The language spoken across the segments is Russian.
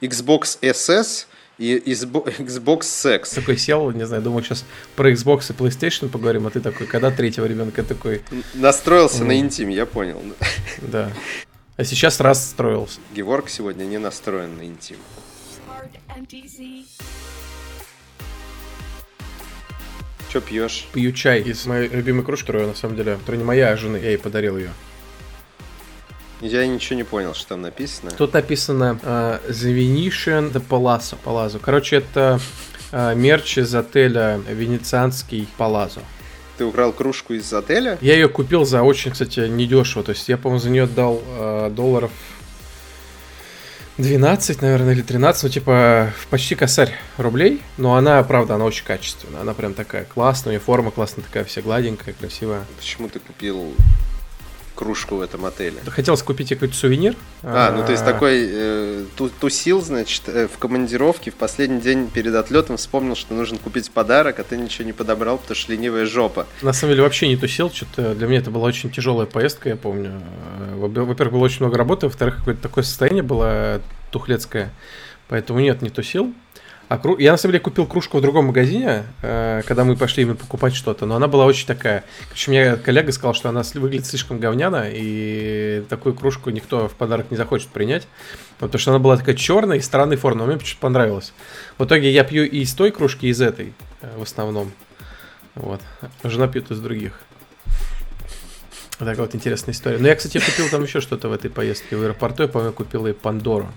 Xbox SS и Xbox Sex. Такой сел, не знаю, думаю, сейчас про Xbox и PlayStation поговорим, а ты такой, когда третьего ребенка такой... Настроился на интим, я понял. Да. А сейчас раз строился. Геворг сегодня не настроен на интим. Что пьешь? Пью чай из моей любимой кружки, которая на самом деле, которая не моя, а жены. Я ей подарил ее. Я ничего не понял, что там написано. Тут написано uh, The Venetian de Palazzo. Palazzo. Короче, это uh, мерч из отеля Венецианский Палазо. Ты украл кружку из отеля? Я ее купил за очень, кстати, недешево. То есть я, по-моему, за нее дал uh, долларов 12, наверное, или 13, ну, типа, почти косарь рублей. Но она, правда, она очень качественная. Она прям такая классная, у нее форма классная, такая вся гладенькая, красивая. Почему ты купил кружку в этом отеле. Хотелось купить какой-то сувенир. А, ну то есть такой э, тусил, значит, э, в командировке в последний день перед отлетом вспомнил, что нужно купить подарок, а ты ничего не подобрал, потому что ленивая жопа. На самом деле вообще не тусил, что-то для меня это была очень тяжелая поездка, я помню. Э, во-первых, было очень много работы, во-вторых, какое-то такое состояние было тухлецкое, поэтому нет, не тусил. А кру... Я на самом деле купил кружку в другом магазине, э, когда мы пошли именно покупать что-то, но она была очень такая. Короче, мне коллега сказал, что она выглядит слишком говняно, и такую кружку никто в подарок не захочет принять. Потому что она была такая черная и странной формы, но мне почему-то понравилось. В итоге я пью и из той кружки, и из этой э, в основном. Вот. Жена пьет из других. Такая вот интересная история. Но я, кстати, купил там еще что-то в этой поездке в аэропорту. Я, по-моему, купил и Пандору.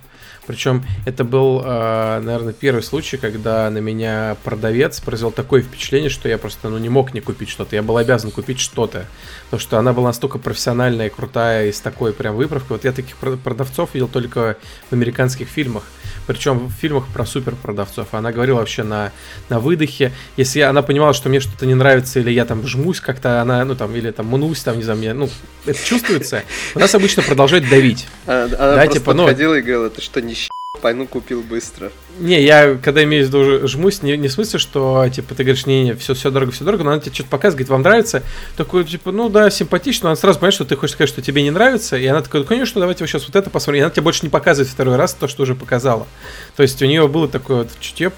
Причем это был, э, наверное, первый случай, когда на меня продавец произвел такое впечатление, что я просто ну, не мог не купить что-то. Я был обязан купить что-то. Потому что она была настолько профессиональная и крутая, и с такой прям выправкой. Вот я таких продавцов видел только в американских фильмах. Причем в фильмах про супер продавцов. Она говорила вообще на, на выдохе. Если она понимала, что мне что-то не нравится, или я там жмусь как-то, она, ну там, или там мнусь, там, не знаю, мне, ну, это чувствуется. У нас обычно продолжает давить. Она, она да, типа, ну, и говорила, ты что, не Пайну купил быстро. Не, я когда имею в виду жмусь, не, не в смысле, что типа ты говоришь, не, не, все, все дорого, все дорого, но она тебе что-то показывает, говорит, вам нравится. Такой, типа, ну да, симпатично, она сразу понимает, что ты хочешь сказать, что тебе не нравится, и она такая, ну конечно, давайте вы сейчас вот это посмотрим. И она тебе больше не показывает второй раз то, что уже показала. То есть у нее было такое вот чутье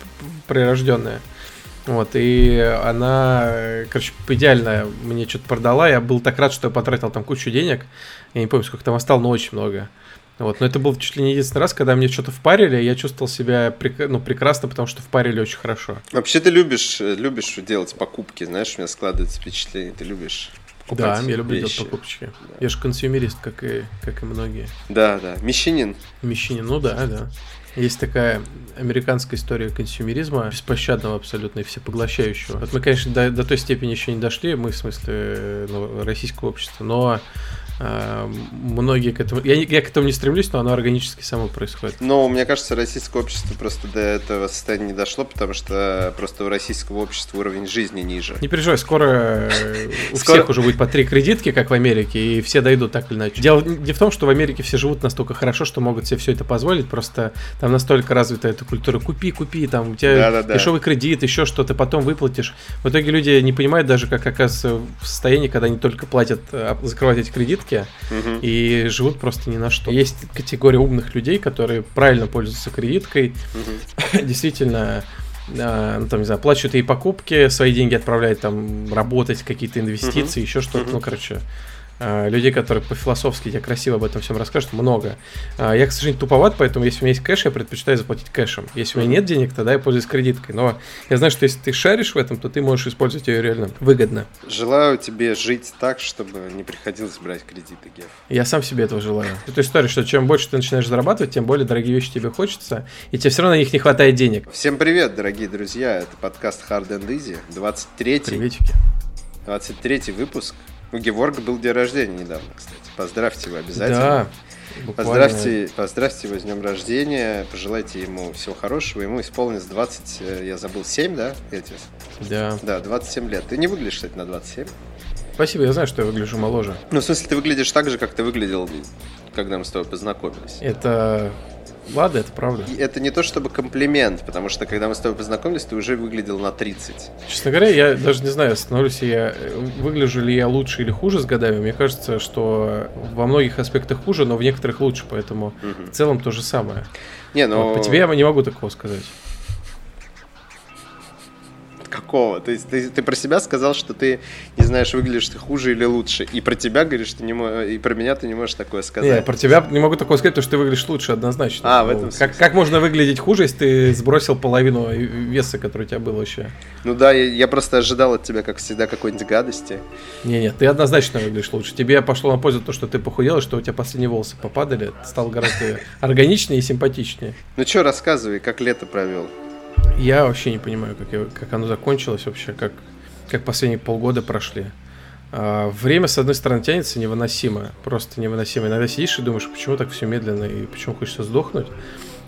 прирожденное. Вот, и она, короче, идеально мне что-то продала. Я был так рад, что я потратил там кучу денег. Я не помню, сколько там осталось, но очень много. Вот, но это был чуть ли не единственный раз, когда мне что-то впарили, я чувствовал себя прек... ну, прекрасно, потому что впарили очень хорошо. Вообще ты любишь, любишь делать покупки, знаешь, у меня складывается впечатление, ты любишь Да, я люблю вещи. делать покупочки. Да. Я же консюмерист, как и, как и многие. Да, да. Мещанин. Мещанин, ну да, да. Есть такая американская история консюмеризма, беспощадного абсолютно и всепоглощающего. Вот мы, конечно, до, до той степени еще не дошли, мы, в смысле, ну, российского общества, но многие к этому... Я, я к этому не стремлюсь, но оно органически само происходит. Но мне кажется, российское общество просто до этого состояния не дошло, потому что просто у российского общества уровень жизни ниже. Не переживай, скоро у всех уже будет по три кредитки, как в Америке, и все дойдут так или иначе. Дело не в том, что в Америке все живут настолько хорошо, что могут себе все это позволить, просто там настолько развита эта культура. Купи, купи, там у тебя дешевый кредит, еще что-то, потом выплатишь. В итоге люди не понимают даже, как оказывается в состоянии, когда они только платят, а, закрывать эти кредиты, порядке угу. и живут просто ни на что. Есть категория умных людей, которые правильно пользуются кредиткой, угу. действительно а, ну, там, не знаю, плачут ей покупки, свои деньги отправляют там работать, какие-то инвестиции, uh-huh. еще что-то, uh-huh. ну, короче, людей, которые по-философски тебе красиво об этом всем расскажут, много. А, я, к сожалению, туповат, поэтому если у меня есть кэш, я предпочитаю заплатить кэшем. Если у меня нет денег, тогда я пользуюсь кредиткой. Но я знаю, что если ты шаришь в этом, то ты можешь использовать ее реально выгодно. Желаю тебе жить так, чтобы не приходилось брать кредиты, Геф. Я сам себе этого желаю. Это история, что чем больше ты начинаешь зарабатывать, тем более дорогие вещи тебе хочется, и тебе все равно на них не хватает денег. Всем привет, дорогие друзья. Это подкаст Hard and Easy, 23 Приветики. 23 выпуск. У Геворга был день рождения недавно, кстати. Поздравьте его обязательно. Да. Буквально... Поздравьте, поздравьте его с днем рождения, пожелайте ему всего хорошего. Ему исполнится 20, э, я забыл, 7, да? Эти? Да. Да, 27 лет. Ты не выглядишь, кстати, на 27. Спасибо, я знаю, что я выгляжу моложе. Ну, в смысле, ты выглядишь так же, как ты выглядел, когда мы с тобой познакомились. Это ладно, это правда. И это не то чтобы комплимент, потому что когда мы с тобой познакомились, ты уже выглядел на 30. Честно говоря, я даже не знаю, становлюсь я, выгляжу ли я лучше или хуже с годами. Мне кажется, что во многих аспектах хуже, но в некоторых лучше, поэтому Мгм. в целом то же самое. Не, ну... Вот по тебе я не могу такого сказать. Какого? То есть ты, ты про себя сказал, что ты не знаешь, выглядишь ты хуже или лучше. И про тебя говоришь, что не мо- и про меня ты не можешь такое сказать. про тебя не могу такого сказать, потому что ты выглядишь лучше однозначно. А, в этом как, как можно выглядеть хуже, если ты сбросил половину веса, который у тебя был вообще? Ну да, я, я просто ожидал от тебя, как всегда, какой-нибудь гадости. Не, нет, ты однозначно выглядишь лучше. Тебе пошло на пользу то, что ты похудел, что у тебя последние волосы попадали, ты стал гораздо органичнее и симпатичнее. Ну что, рассказывай, как лето провел. Я вообще не понимаю, как, я- как оно закончилось вообще, как, как последние полгода прошли. А, время, с одной стороны, тянется невыносимо, просто невыносимо. Иногда сидишь и думаешь, почему так все медленно и почему хочется сдохнуть.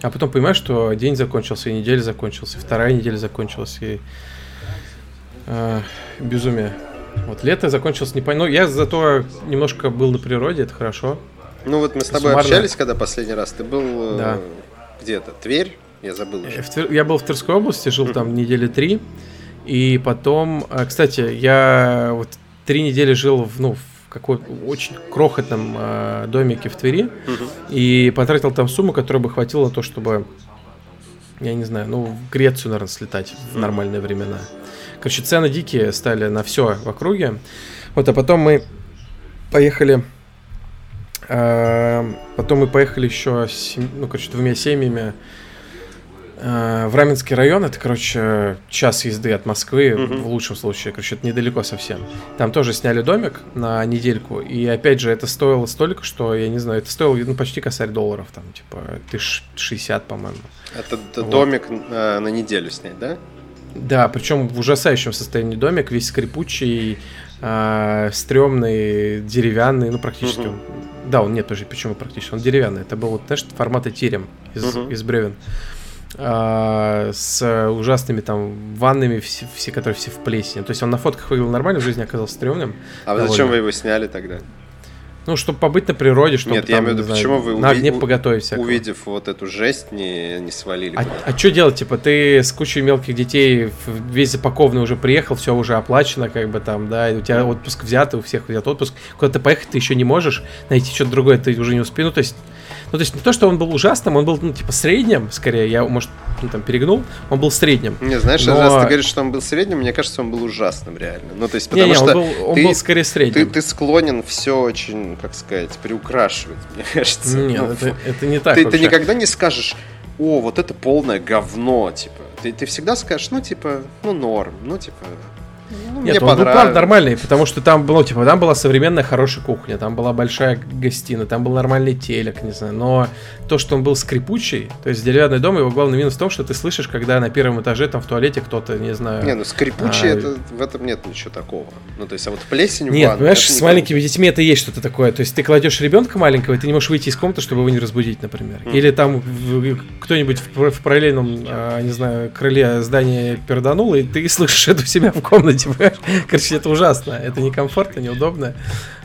А потом понимаешь, что день закончился, и неделя закончилась, и вторая неделя закончилась, и а, безумие. Вот лето закончилось не Ну, я зато немножко был на природе, это хорошо. Ну вот мы с тобой Суммарно. общались, когда последний раз. Ты был э, Да. где-то? Тверь? Я забыл уже. Э, Я был в Тверской области, жил там недели три. И потом, а, кстати, я вот три недели жил в, ну, в какой очень крохотном а, домике в Твери. И потратил там сумму, которая бы хватила на то, чтобы, я не знаю, ну, в Грецию, наверное, слетать в нормальные времена. Короче, цены дикие стали на все в округе. Вот, а потом мы поехали... а, Потом мы поехали еще, ну, короче, двумя семьями а, в Раменский район. Это, короче, час езды от Москвы, Мгм. в лучшем случае. Короче, это недалеко совсем. Там тоже сняли домик на недельку. И опять же, это стоило столько, что, я не знаю, это стоило ну, почти косарь долларов. Там, типа, тысяч 60, по-моему. Это Вот. домик э, на неделю снять, да? Да, причем в ужасающем состоянии домик, весь скрипучий, а, стрёмный, деревянный, ну практически. Мгм. он- Да, он нет, подожди, почему практически? Он деревянный. Это был, знаешь, формата терем из, Мгм. из бревен. А, с ужасными там ваннами, все, все, которые все в плесени. То есть он на фотках выглядел нормально, в жизни оказался стрёмным. А Довольно. зачем вы его сняли тогда? Ну, чтобы побыть на природе, чтобы Нет, я там, имею в виду, не почему вы на уви- огне поготовить всякого. Увидев вот эту жесть, не, не свалили А, куда-то? что делать? Типа, ты с кучей мелких детей весь запакованный уже приехал, все уже оплачено, как бы там, да, и у тебя отпуск взят, у всех взят отпуск. Куда-то поехать ты еще не можешь, найти что-то другое ты уже не успел. Ну, то есть, ну, то есть не то, что он был ужасным, он был, ну, типа, средним, скорее, я, может, ну, там, перегнул, он был средним. Не, знаешь, Но- раз ты говоришь, что он был средним, мне кажется, он был ужасным реально. Ну, то есть, потому Не-не, что он был, он ты, был скорее ты, средним. ты склонен все очень, как сказать, приукрашивать, мне кажется. Нет, Ну, это, это не так ты, ты никогда не скажешь, о, вот это полное говно, типа. Ты, ты всегда скажешь, ну, типа, ну, норм, ну, типа, ну, мне Нет, он был нормальный, потому что там было, типа, там была современная хорошая кухня, там была большая гостиная, там был нормальный телек, не знаю. Но то, что он был скрипучий, то есть деревянный дом, его главный минус в том, что ты слышишь, когда на первом этаже там в туалете кто-то, не знаю. Не, ну скрипучий, А, это, в этом нет ничего такого. Ну, то есть, а вот плесень в Нет, ванной, понимаешь, с не маленькими детьми это есть что-то такое. То есть ты кладешь ребенка маленького, и ты не можешь выйти из комнаты, чтобы его не разбудить, например. Мгм. Или там кто-нибудь в, в параллельном, а, не знаю, крыле здания перданул, и ты слышишь это у себя в комнате. Короче, это ужасно. Это некомфортно, неудобно.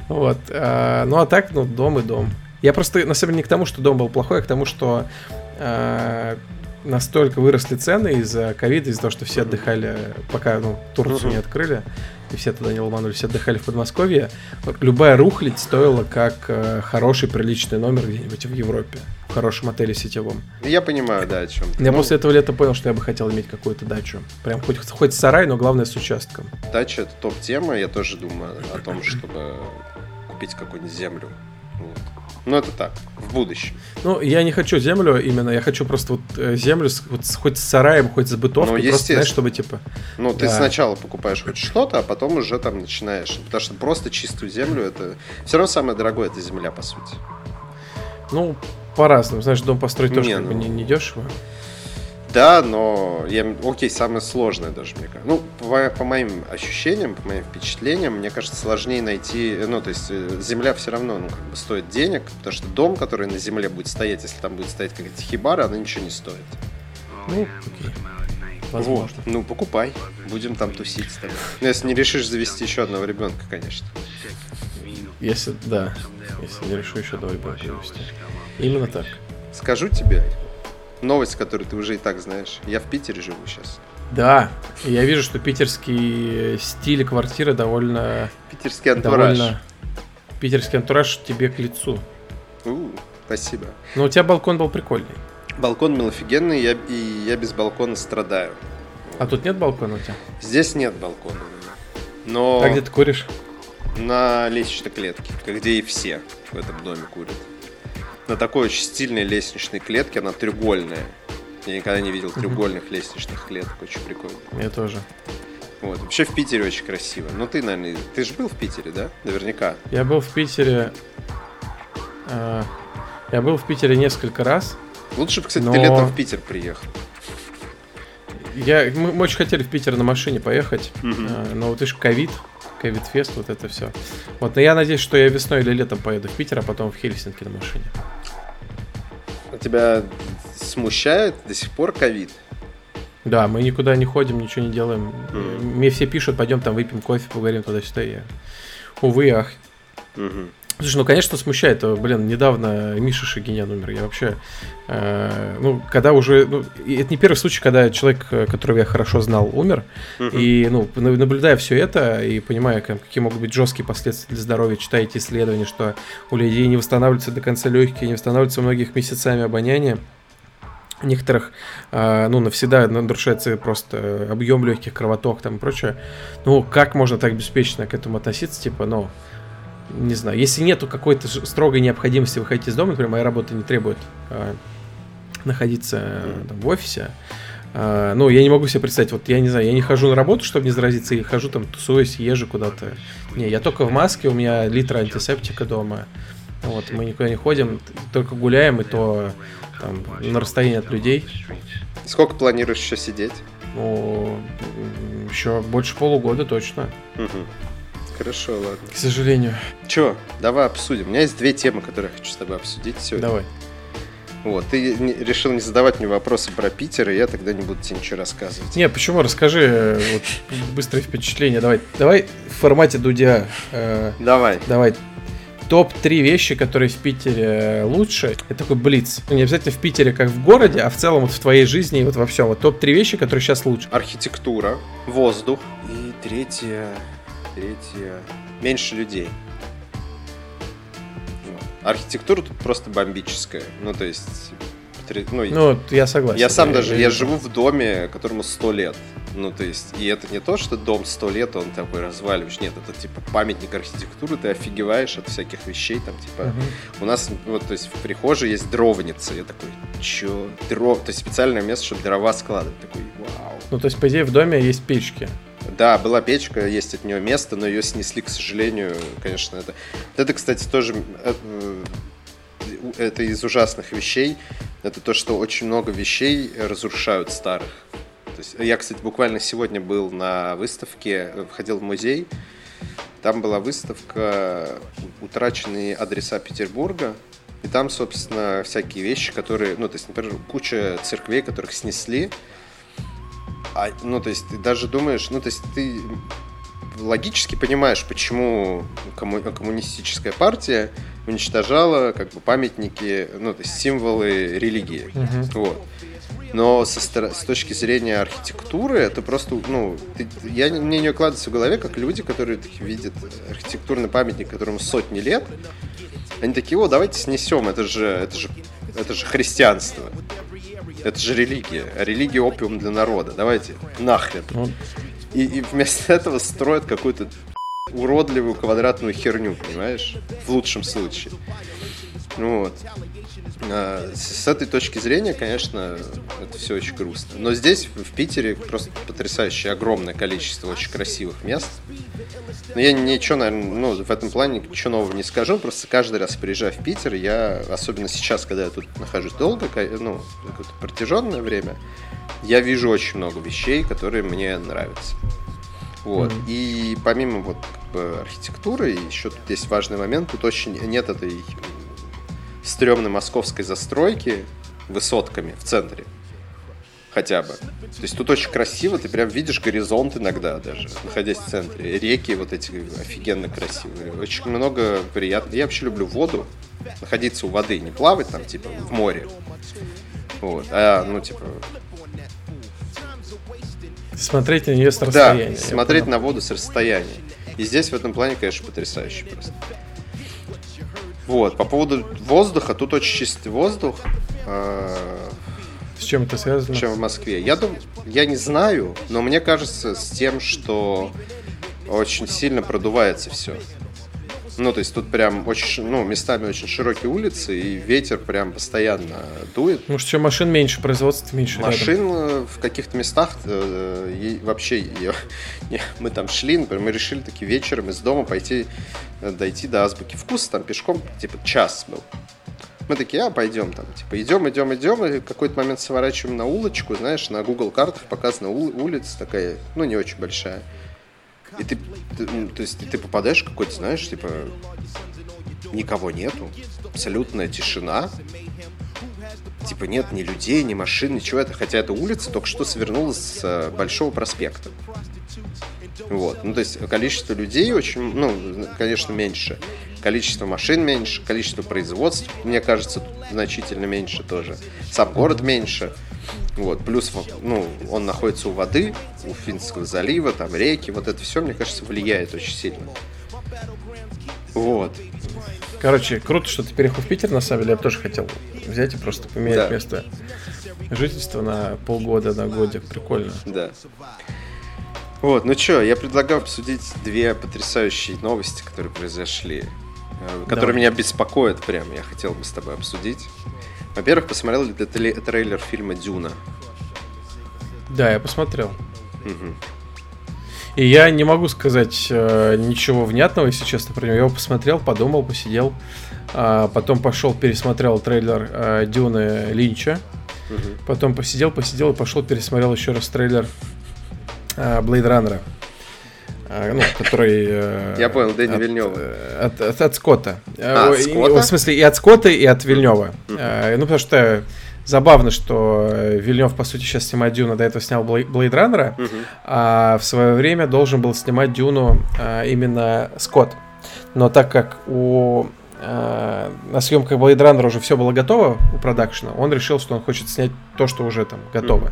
Вот. а, Ну а так, ну, дом и дом. Я просто, на самом деле, не к тому, что дом был плохой, а к тому, что а, настолько выросли цены из-за ковида, из-за того, что все отдыхали, пока ну, Турцию не открыли, и все туда не ломанули, все отдыхали в Подмосковье, любая рухлядь стоила как э, хороший приличный номер где-нибудь в Европе, в хорошем отеле сетевом. Я понимаю, да, о чем. Я после этого лета понял, что я бы хотел иметь какую-то дачу. Прям хоть, хоть сарай, но главное с участком. Дача это топ-тема, я тоже думаю о том, чтобы купить какую-нибудь землю. Вот. Но это так, в будущем. Ну, я не хочу землю именно, я хочу просто вот э, землю с, вот хоть с сараем, хоть с бытовкой, Ну, просто, знаешь, чтобы типа... Ну, ты Да. сначала покупаешь хоть что-то, а потом уже там начинаешь. Потому что просто чистую землю это. Все равно самое дорогое это земля, по сути. Ну, по-разному. Знаешь, дом построить тоже Не, как бы ну- не, не дешево. Да, но я, окей, самое сложное даже, мне кажется. Ну, по, по моим ощущениям, по моим впечатлениям, мне кажется, сложнее найти, ну, то есть э, земля все равно, ну, как бы стоит денег, потому что дом, который на земле будет стоять, если там будет стоять какая-то хибара, она ничего не стоит. Ну, окей. Возможно. Вот. Ну, покупай, будем там тусить с тобой. Ну, если не решишь завести еще одного ребенка, конечно. Если, да, если не решу еще одного ребенка завести. Именно так. Скажу тебе, новость, которую ты уже и так знаешь. Я в Питере живу сейчас. Да, я вижу, что питерский стиль и квартира довольно... Питерский антураж. довольно... Питерский антураж тебе к лицу. У, спасибо. Но у тебя балкон был прикольный. Балкон был офигенный, я, и я без балкона страдаю. А тут нет балкона у тебя? Здесь нет балкона. Но А где ты куришь? на лестничной клетке, где и все в этом доме курят. На такой очень стильной лестничной клетке, она треугольная. Я никогда не видел треугольных лестничных клеток, очень прикольно. Я тоже. Вот. Вообще в Питере очень красиво. Ну ты, наверное, ты же был в Питере, да? Наверняка. Я был в Питере... э, я был в Питере несколько раз. Лучше бы, кстати, Но- ты летом в Питер приехал. Я, мы, мы очень хотели в Питер на машине поехать, Мгм. э, но вот видишь, ковид, ковид-фест, вот это все. Вот, но я надеюсь, что я весной или летом поеду в Питер, а потом в Хельсинки на машине. Тебя смущает до сих пор ковид? Да, мы никуда не ходим, ничего не делаем. Мгм. Мне все пишут, пойдем там выпьем кофе, поговорим туда-сюда. Я... Увы, ах. Мгм. Слушай, ну, конечно, смущает. э, Блин, недавно Миша Шагинян умер. Я вообще... э, ну, когда уже... Ну, это не первый случай, когда человек, э, которого я хорошо знал, умер. Мгм. И, ну, на- наблюдая все это и понимая, как- какие могут быть жесткие последствия для здоровья, читаете исследования, что у людей не восстанавливаются до конца легкие, не восстанавливаются у многих месяцами обоняния. У некоторых, э, ну, навсегда нарушается просто объем легких, кровоток там и прочее. Ну, как можно так беспечно к этому относиться? Типа, ну, не знаю, если нету какой-то строгой необходимости выходить из дома, например, моя работа не требует э, находиться э, там, в офисе, э, ну, я не могу себе представить, вот я не знаю, я не хожу на работу, чтобы не заразиться, и хожу там, тусуюсь, езжу куда-то. Не, я только в маске, у меня литр антисептика дома. Вот, мы никуда не ходим, только гуляем, и то там, на расстоянии от людей. Сколько планируешь еще сидеть? Ну, еще больше полугода точно, Мгм. Хорошо, ладно. к сожалению. Че, давай обсудим. У меня есть две темы, которые я хочу с тобой обсудить сегодня. Давай. Вот, ты решил не задавать мне вопросы про Питер, и я тогда не буду тебе ничего рассказывать. Не, почему? Расскажи э, вот, быстрое впечатление. Давай, давай в формате Дудя. э, Давай. давай. Топ-3 вещи, которые в Питере лучше. Это такой блиц. Ну, Не обязательно в Питере, как в городе, а в целом вот в твоей жизни и вот во всем. Вот топ-3 вещи, которые сейчас лучше. Архитектура, воздух. И третье, третье, меньше людей. Архитектура тут просто бомбическая. Ну, то есть, ну, Ну, я согласен. я сам даже, я вижу. живу в доме, которому 100 лет. Ну, то есть, и это не то, что дом 100 лет, он такой разваливаешь. Нет, это типа памятник архитектуры, ты офигеваешь от всяких вещей, там, типа, Мгм. у нас, вот, то есть, в прихожей есть дровница. Я такой, чё? Дров... То есть, специальное место, чтобы дрова складывать. Такой, вау. Ну, то есть, по идее, в доме есть печки. Да, была печка, есть от нее место, но ее снесли, к сожалению, конечно, это... Это, кстати, тоже... э, э, Это из ужасных вещей. Это то, что очень много вещей разрушают старых. То есть, я, кстати, буквально сегодня был на выставке, входил в музей. Там была выставка «Утраченные адреса Петербурга». И там, собственно, всякие вещи, которые... Ну, то есть, например, куча церквей, которых снесли. А, ну, то есть, ты даже думаешь... Ну, то есть, ты логически понимаешь, почему комму- коммунистическая партия уничтожала как бы памятники, ну, то есть символы религии. Мгм. Вот. Но со с точки зрения архитектуры, это просто, ну, ты- я, не- мне не укладывается в голове, как люди, которые такие видят архитектурный памятник, которому сотни лет, они такие, о, давайте снесем, это же, это же, это же христианство. Это же религия. А религия опиум для народа. Давайте нахрен. Ну, И, и вместо этого строят какую-то уродливую квадратную херню, понимаешь? В лучшем случае. Ну Вот. А, С этой точки зрения, конечно, это все очень грустно. Но здесь, в Питере, просто потрясающее огромное количество очень красивых мест. Но я ничего, наверное, ну, в этом плане ничего нового не скажу. Просто каждый раз, приезжая в Питер, я, особенно сейчас, когда я тут нахожусь долго, ну, какое-то протяженное время, я вижу очень много вещей, которые мне нравятся. Вот. Мгм. И помимо вот как бы, архитектуры, еще тут есть важный момент, тут очень нет этой стрёмной московской застройки высотками в центре. Хотя бы. То есть тут очень красиво, ты прям видишь горизонт иногда даже, находясь в центре. Реки вот эти офигенно красивые. Очень много приятно. Я вообще люблю воду, находиться у воды, не плавать там, типа, в море. Вот. А, ну, типа, Смотреть на нее с да, расстояния. я смотреть на воду с расстояния. И здесь в этом плане, конечно, потрясающе просто. Вот, по поводу воздуха, тут очень чистый воздух, э, С чем это связано? чем в Москве. Я думаю, я не знаю, но мне кажется с тем, что очень сильно продувается все. Ну, то есть тут прям очень, ну, местами очень широкие улицы, и ветер прям постоянно дует. Может, что машин меньше, производства меньше рядом. Машин э, в каких-то местах э, вообще не, мы там шли, например, мы решили таки вечером из дома пойти э, дойти до азбуки вкуса, там пешком типа час был. Мы такие, а пойдем там, типа идем, идем, идем, и в какой-то момент сворачиваем на улочку, знаешь, на Google картах показана ули- улица такая, ну не очень большая. И ты, ты, ну, то есть ты попадаешь в какой-то, знаешь, типа никого нету, абсолютная тишина, Типа нет ни людей, ни машин, ничего. Это, хотя эта улица только что свернула с э, Большого проспекта. Вот. Ну, то есть количество людей очень, ну, конечно, меньше. Количество машин меньше, количество производств, мне кажется, значительно меньше тоже. Сам город меньше. Вот. Плюс, ну, он находится у воды, у Финского залива, там реки. Вот это все, мне кажется, влияет очень сильно. Вот. Короче, круто, что ты переехал в Питер, на самом деле. Я бы тоже хотел взять и просто поменять Да. место жительства на полгода, на годик. Прикольно. Да. Вот, ну что, я предлагаю обсудить две потрясающие новости, которые произошли, э, которые Давай. меня беспокоят прям, я хотел бы с тобой обсудить. Во-первых, посмотрел ли ты трейлер фильма «Дюна»? Да, я посмотрел. Мгм. И я не могу сказать э, ничего внятного, если честно, про него. Я его посмотрел, подумал, посидел. А, потом пошел, пересмотрел трейлер э, Дюны Линча. Мгм. Потом посидел, посидел и пошел, пересмотрел еще раз трейлер Блейд Раннера. Ну, который... э, Я понял, Вильнёва. э, От, от- от Скотта. А, Э, от и- Скотта? В смысле, и от Скотта, и от Вильнева. Э, Ну, потому что забавно, что э, Вильнев, по сути, сейчас снимает Дюну, до этого снял Блей- Блейд Раннера, а в свое время должен был снимать Дюну а, именно Скотт. Но так как у а, на съемках Blade Runner уже все было готово у продакшена, он решил, что он хочет снять то, что уже там готово.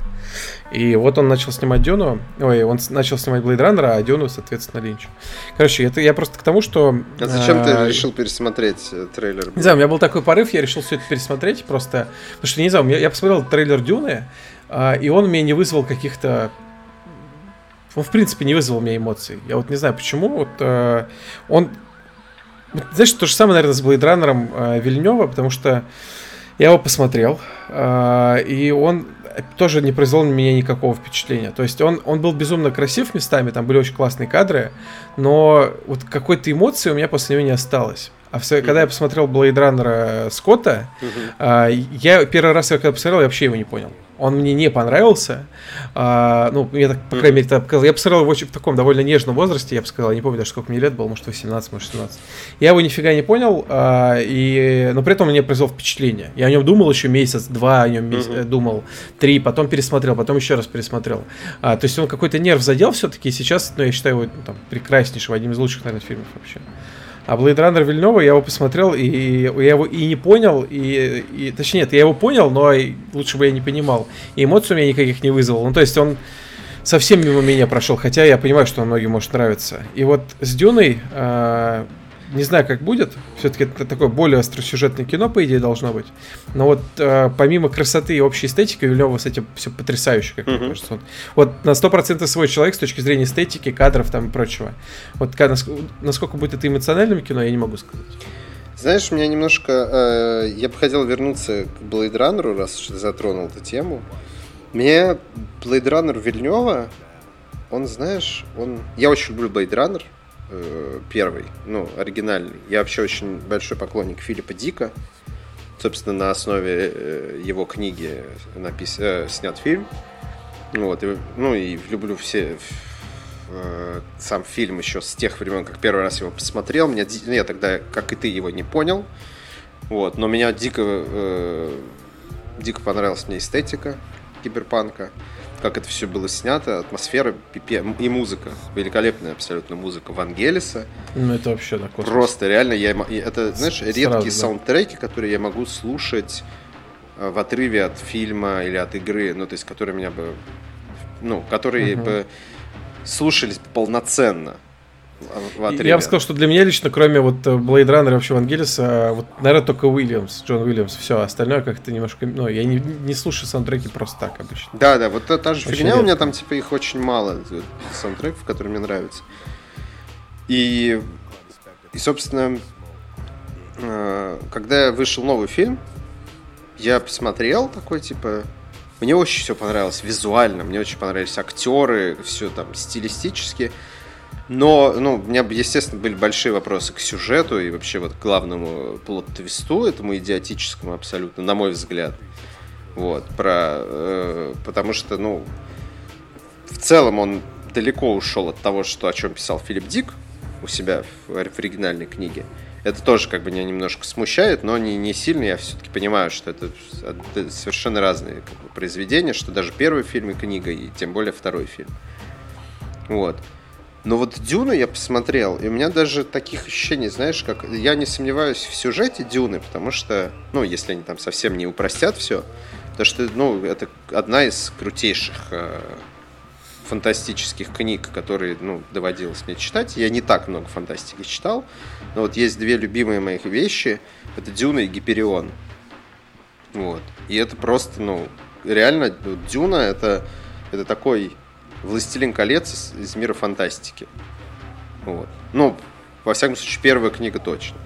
И вот он начал снимать Дюну, ой, он начал снимать Blade Runner, а Дюну, соответственно, Линч. Короче, это я просто к тому, что... А зачем а, ты решил пересмотреть э, трейлер? не знаю, у меня был такой порыв, я решил все это пересмотреть просто. Потому что, не знаю, я, я посмотрел трейлер Дюны, а, и он мне не вызвал каких-то. Он, в принципе, не вызвал у меня эмоций. Я вот не знаю, почему. Вот э, он. Знаешь, то же самое, наверное, с Blade Runner Вильнева, потому что я его посмотрел, э, и он тоже не произвел на меня никакого впечатления. То есть он, он был безумно красив местами, там были очень классные кадры, но вот какой-то эмоции у меня после него не осталось. А в свое- когда я посмотрел Blade Runner Скотта, Мгм. а, я первый раз, когда посмотрел, я вообще его не понял. Он мне не понравился. А, ну, мне так, по крайней мере, так показалось. Я посмотрел его очень в таком довольно нежном возрасте, я бы сказал, я не помню даже, сколько мне лет было, может, 18, может, 16. Я его нифига не понял, а, и, но при этом он мне произвел впечатление. Я о нем думал еще месяц, два о нем меся- Мгм. э, думал, три, потом пересмотрел, потом еще раз пересмотрел. А, то есть он какой-то нерв задел все-таки, и сейчас, ну, я считаю его ну, там, прекраснейшим, одним из лучших, наверное, фильмов вообще. А Blade Runner Вильнева, я его посмотрел, и я его и не понял, и, и точнее, нет, я его понял, но лучше бы я не понимал. И эмоций у меня никаких не вызвал. Ну, то есть он совсем мимо меня прошел, хотя я понимаю, что он многим может нравиться. И вот с Дюной, а, не знаю, как будет, все-таки это такое более остросюжетное кино, по идее, должно быть. Но вот а, помимо красоты и общей эстетики, у Вильнева с этим все потрясающе, как мне Мгм. кажется. Вот, вот на 100% свой человек с точки зрения эстетики, кадров там и прочего. Вот насколько будет это эмоциональным кино, я не могу сказать. Знаешь, меня немножко... э, я бы хотел вернуться к Blade Runner, раз уж ты затронул эту тему. Мне Blade Runner Вильнева, он, знаешь, он... Я очень люблю Blade Runner, э, первый, ну, оригинальный. Я вообще очень большой поклонник Филиппа Дика. Собственно, на основе э, его книги напис... э, снят фильм. Вот, и, ну и люблю все э, сам фильм еще с тех времен, как первый раз его посмотрел. Меня, ну, я тогда, как и ты, его не понял. Вот, но меня дико, э, дико понравилась мне эстетика киберпанка, как это все было снято, атмосфера пипе- и музыка. Великолепная абсолютно музыка Вангелиса. Ну, это вообще да, космос. Просто реально, я, это, знаешь, редкие Сразу, да. саундтреки, которые я могу слушать в отрыве от фильма или от игры, ну, то есть, которые меня бы, ну, которые uh-huh. бы слушались полноценно в отрыве. Я бы сказал, что для меня лично, кроме вот э, Blade Runner и вообще Вангелиса, вот, наверное, только Уильямс, Джон Уильямс, все, остальное как-то немножко, ну, я не, не слушаю саундтреки просто так обычно. Да, да, вот та, та же очень фигня, редко. у меня там, типа, их очень мало, саундтреков, которые мне нравятся. И, и собственно, э, когда вышел новый фильм, я посмотрел такой, типа, мне очень все понравилось визуально, мне очень понравились актеры, все там стилистически. Но, ну, у меня, естественно, были большие вопросы к сюжету и вообще вот к главному плод-твисту, этому идиотическому абсолютно, на мой взгляд. Вот, про... Э, потому что, ну, в целом он далеко ушел от того, что, о чем писал Филипп Дик у себя в, в оригинальной книге. Это тоже как бы меня немножко смущает, но не, не сильно. Я все-таки понимаю, что это, это совершенно разные как бы, произведения, что даже первый фильм и книга, и тем более второй фильм. Вот. Но вот Дюну я посмотрел, и у меня даже таких ощущений, знаешь, как я не сомневаюсь в сюжете Дюны, потому что, ну, если они там совсем не упростят все, то что, ну, это одна из крутейших э, фантастических книг, которые, ну, доводилось мне читать. Я не так много фантастики читал, но вот есть две любимые моих вещи, это Дюна и Гиперион. Вот. И это просто, ну, реально, Дюна это, это такой «Властелин колец» из, мира фантастики. Вот. Ну, во всяком случае, первая книга точно.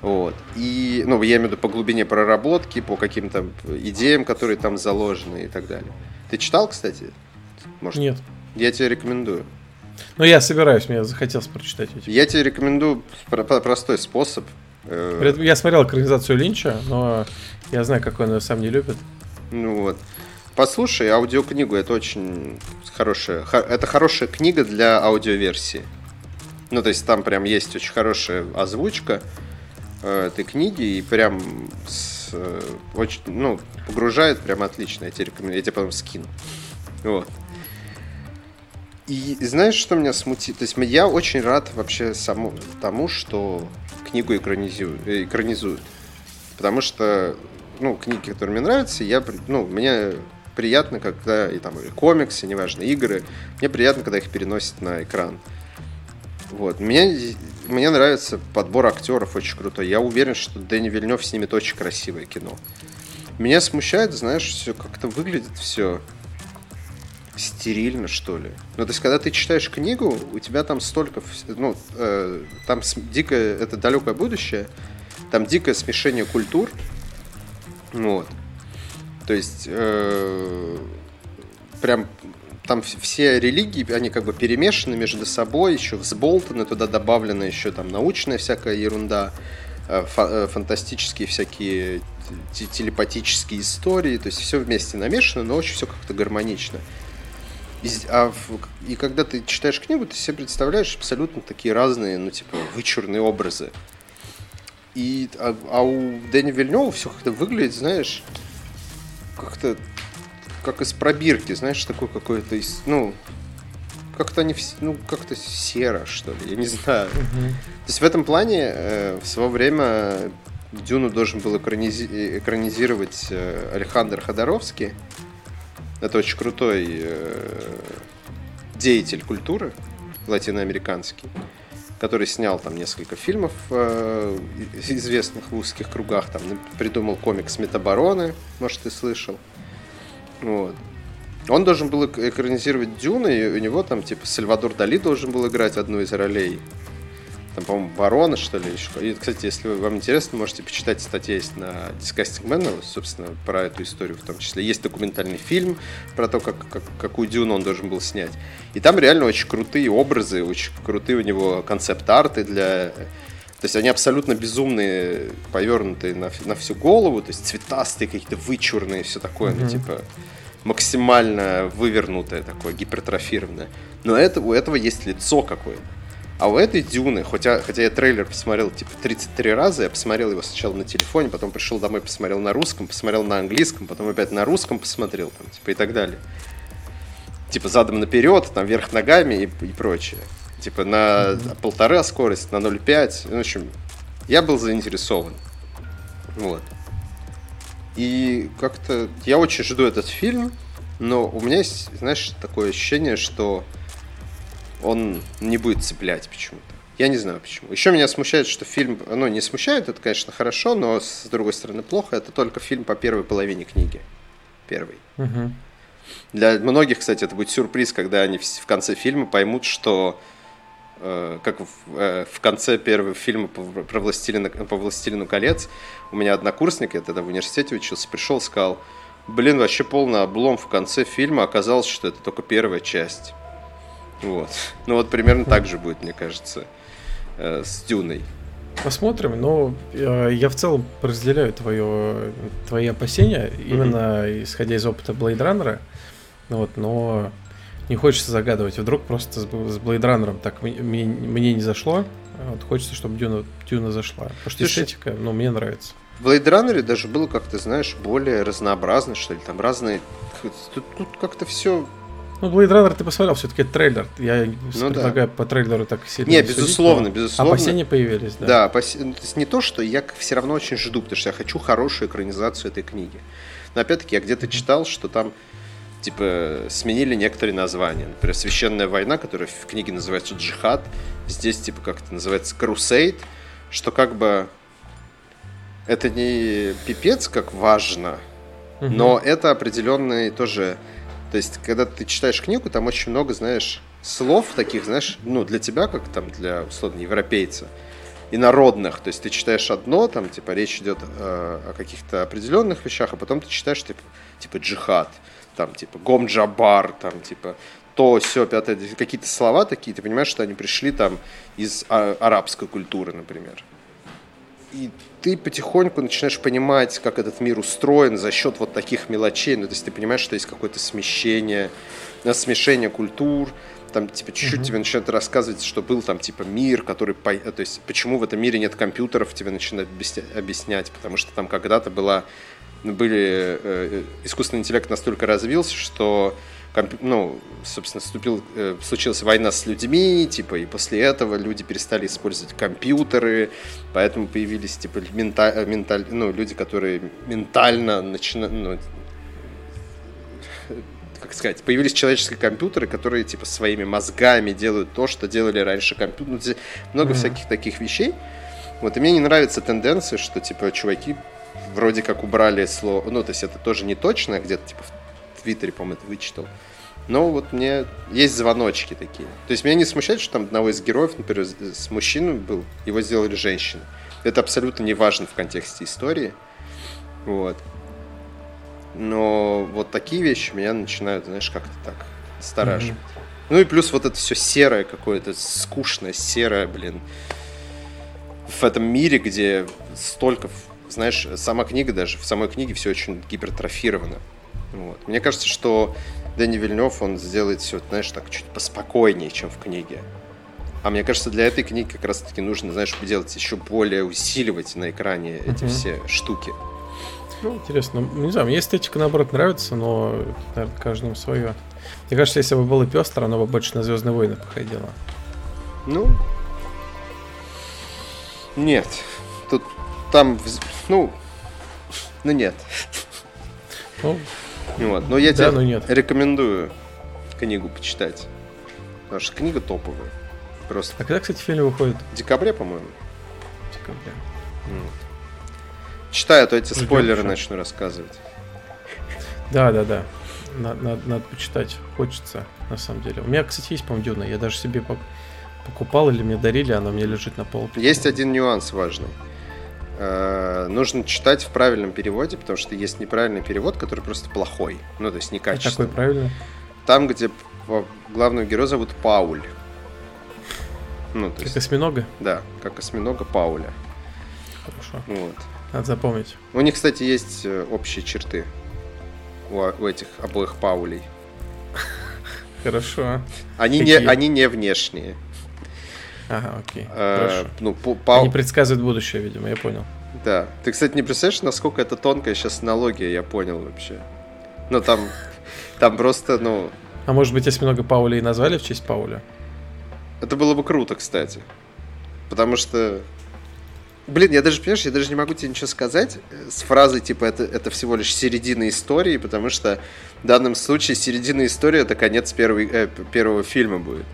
Вот. И, ну, я имею в виду по глубине проработки, по каким-то идеям, которые там заложены и так далее. Ты читал, кстати? Может, Нет. Я тебе рекомендую. Ну, я собираюсь, мне захотелось прочитать эти. Я тебе рекомендую простой способ. Э, я смотрел экранизацию Линча, но я знаю, как он ее сам не любит. Ну вот. Послушай аудиокнигу, это очень хорошая, это хорошая книга для аудиоверсии. Ну, то есть там прям есть очень хорошая озвучка э, этой книги, и прям с, э, очень, ну, погружает прям отлично. Я тебе рекомендую, я тебе потом скину. Вот. И знаешь, что меня смутит? То есть я очень рад вообще саму тому, что книгу экранизируют. экранизуют. Потому что, ну, книги, которые мне нравятся, я, ну, мне приятно, когда и там и комиксы, неважно, игры, мне приятно, когда их переносят на экран. Вот. Мне, мне нравится подбор актеров очень крутой. Я уверен, что Дэнни Вильнев снимет очень красивое кино. Меня смущает, знаешь, все как-то выглядит все стерильно, что ли. Ну, то есть, когда ты читаешь книгу, у тебя там столько, ну, э, там дикое, это далекое будущее, там дикое смешение культур, вот. То есть э, прям там все религии, они как бы перемешаны между собой, еще взболтаны, туда добавлена еще там научная всякая ерунда, э, э, фантастические всякие телепатические истории, то есть все вместе намешано, но очень все как-то гармонично. И, а, и когда ты читаешь книгу, ты себе представляешь абсолютно такие разные, ну, типа, вычурные образы. И, а, а у Дэни Вильнева все как-то выглядит, знаешь, как-то как из пробирки, знаешь, такой какой-то, ну, как-то не, ну, как-то серо, что ли, я не знаю. Uh-huh. То есть в этом плане э, в свое время Дюну должен был экранизи- экранизировать э, Александр Ходоровский. Это очень крутой э, деятель культуры латиноамериканский который снял там несколько фильмов э, известных в узких кругах, там придумал комикс Метабороны, может, ты слышал. Вот. Он должен был экранизировать Дюна, и у него там, типа, Сальвадор Дали должен был играть одну из ролей там, по-моему, Барона, что ли, еще. И, кстати, если вам интересно, можете почитать статьи есть на Disgusting Man, собственно, про эту историю в том числе. Есть документальный фильм про то, как, как, какую Дюну он должен был снять. И там реально очень крутые образы, очень крутые у него концепт-арты для... То есть они абсолютно безумные, повернутые на, на всю голову, то есть цветастые, какие-то вычурные, все такое, mm-hmm. ну, типа максимально вывернутое такое, гипертрофированное. Но это, у этого есть лицо какое-то. А у этой Дюны, хотя, хотя я трейлер посмотрел типа 33 раза, я посмотрел его сначала на телефоне, потом пришел домой, посмотрел на русском, посмотрел на английском, потом опять на русском посмотрел, там, типа и так далее. Типа задом наперед, там вверх ногами и, и прочее. Типа на полтора скорость, на 0,5. Ну, в общем, я был заинтересован. Вот. И как-то я очень жду этот фильм, но у меня есть, знаешь, такое ощущение, что он не будет цеплять почему-то. Я не знаю почему. Еще меня смущает, что фильм, ну не смущает, это, конечно, хорошо, но с другой стороны плохо. Это только фильм по первой половине книги. Первый. Угу. Для многих, кстати, это будет сюрприз, когда они в конце фильма поймут, что э, как в, э, в конце первого фильма про Властелина, по Властелину колец, у меня однокурсник, я тогда в университете учился, пришел сказал, блин, вообще полный облом в конце фильма, оказалось, что это только первая часть. Вот. Ну вот примерно так же будет, мне кажется, э, с Дюной. Посмотрим, но э, я в целом разделяю твое, твои опасения, mm-hmm. именно исходя из опыта Blade Runner. Вот, но не хочется загадывать. Вдруг просто с, с Blade Runner так мне, мне не зашло. Вот, хочется, чтобы Дюна, Дюна зашла. Потому что Слушай, эстетика, ну, мне нравится. В Blade Runner даже было как-то, знаешь, более разнообразно, что ли. Там разные... Тут, тут как-то все ну, Blade Runner ты посмотрел, все-таки трейлер. Я ну, предлагаю да. по трейлеру так сильно. Не, безусловно, судить, безусловно. Опасения появились, да. Да, опас... Ну, то есть не то, что я все равно очень жду, потому что я хочу хорошую экранизацию этой книги. Но опять-таки я где-то читал, что там типа сменили некоторые названия. Например, Священная война, которая в книге называется Джихад, здесь типа как это называется Крусейд, что как бы это не пипец как важно, угу. но это определенный тоже то есть, когда ты читаешь книгу, там очень много, знаешь, слов таких, знаешь, ну, для тебя, как там для, условно, европейца, и народных. То есть ты читаешь одно, там, типа, речь идет э, о каких-то определенных вещах, а потом ты читаешь, типа, типа джихад, там, типа, гомджабар, там, типа, то, все, пятое, какие-то слова такие, ты понимаешь, что они пришли там из а, арабской культуры, например. И ты потихоньку начинаешь понимать, как этот мир устроен за счет вот таких мелочей. Ну, то есть ты понимаешь, что есть какое-то смещение, э, смешение культур, там типа чуть-чуть mm-hmm. тебе начинают рассказывать, что был там типа мир, который, то есть почему в этом мире нет компьютеров, тебе начинают объяснять, потому что там когда-то была были э, э, искусственный интеллект настолько развился, что ну, собственно, вступил, э, случилась война с людьми, типа, и после этого люди перестали использовать компьютеры, поэтому появились, типа, менталь, э, менталь, ну, люди, которые ментально начинают, ну, как сказать, появились человеческие компьютеры, которые, типа, своими мозгами делают то, что делали раньше компьютеры, ну, много mm-hmm. всяких таких вещей. Вот, и мне не нравится тенденция, что, типа, чуваки вроде как убрали слово, ну, то есть это тоже не точно, где-то, типа, Твиттере, по-моему, это вычитал. Но вот мне есть звоночки такие. То есть меня не смущает, что там одного из героев, например, с мужчиной был, его сделали женщиной. Это абсолютно не важно в контексте истории. Вот. Но вот такие вещи меня начинают, знаешь, как-то так стараживать. Mm-hmm. Ну и плюс вот это все серое какое-то, скучное, серое, блин. В этом мире, где столько, знаешь, сама книга даже, в самой книге все очень гипертрофировано. Вот. Мне кажется, что Дэнни Вильнев, он сделает все, знаешь, так чуть поспокойнее, чем в книге. А мне кажется, для этой книги как раз-таки нужно, знаешь, делать еще более усиливать на экране эти uh-huh. все штуки. Ну, интересно. Не знаю, мне эстетика, наоборот, нравится, но, наверное, каждому свое. Мне кажется, если бы было пестро, оно бы больше на Звездные войны походило. Ну, нет. Тут, там, ну, ну нет. Ну, вот. Но я да, тебе но нет. рекомендую книгу почитать. Потому что книга топовая. Просто. А когда, кстати, фильм выходит? В декабре, по-моему. В декабре. Читаю, а то эти спойлеры еще. начну рассказывать. Да, да, да. Надо, надо, надо почитать. Хочется, на самом деле. У меня, кстати, есть, по-моему, Дюна. Я даже себе покупал или мне дарили, она мне лежит на полке. Есть один нюанс важный. Э, нужно читать в правильном переводе, потому что есть неправильный перевод, который просто плохой. Ну, то есть некачественный. Какой правильный? Там, где главного героя зовут Пауль. Ну, то как есть, осьминога? Да, как осьминога Пауля. Хорошо. Вот. Надо запомнить. У них, кстати, есть э, общие черты у, у этих обоих Паулей. Хорошо. Они не, они не внешние. Ага, окей. А, ну, по, Они предсказывают будущее, видимо, я понял. Да. Ты, кстати, не представляешь, насколько это тонкая сейчас аналогия, я понял вообще. Ну, там, там просто, ну... А может быть, осьминога Пауля и назвали в честь Пауля? Это было бы круто, кстати. Потому что... Блин, я даже, понимаешь, я даже не могу тебе ничего сказать э, с фразой, типа, это, это всего лишь середина истории, потому что в данном случае середина истории это конец первой, э, первого фильма будет.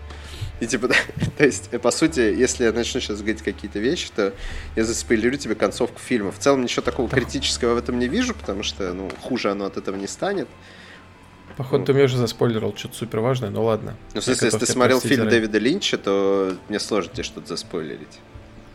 И типа, то есть, э, по сути, если я начну сейчас говорить какие-то вещи, то я заспойлерю тебе концовку фильма. В целом ничего такого критического в этом не вижу, потому что, ну, хуже оно от этого не станет. Походу, ну. ты мне уже заспойлерил что-то супер важное, но ладно. Ну, в смысле, если ты смотрел фильм заранее. Дэвида Линча, то мне сложно тебе что-то заспойлерить.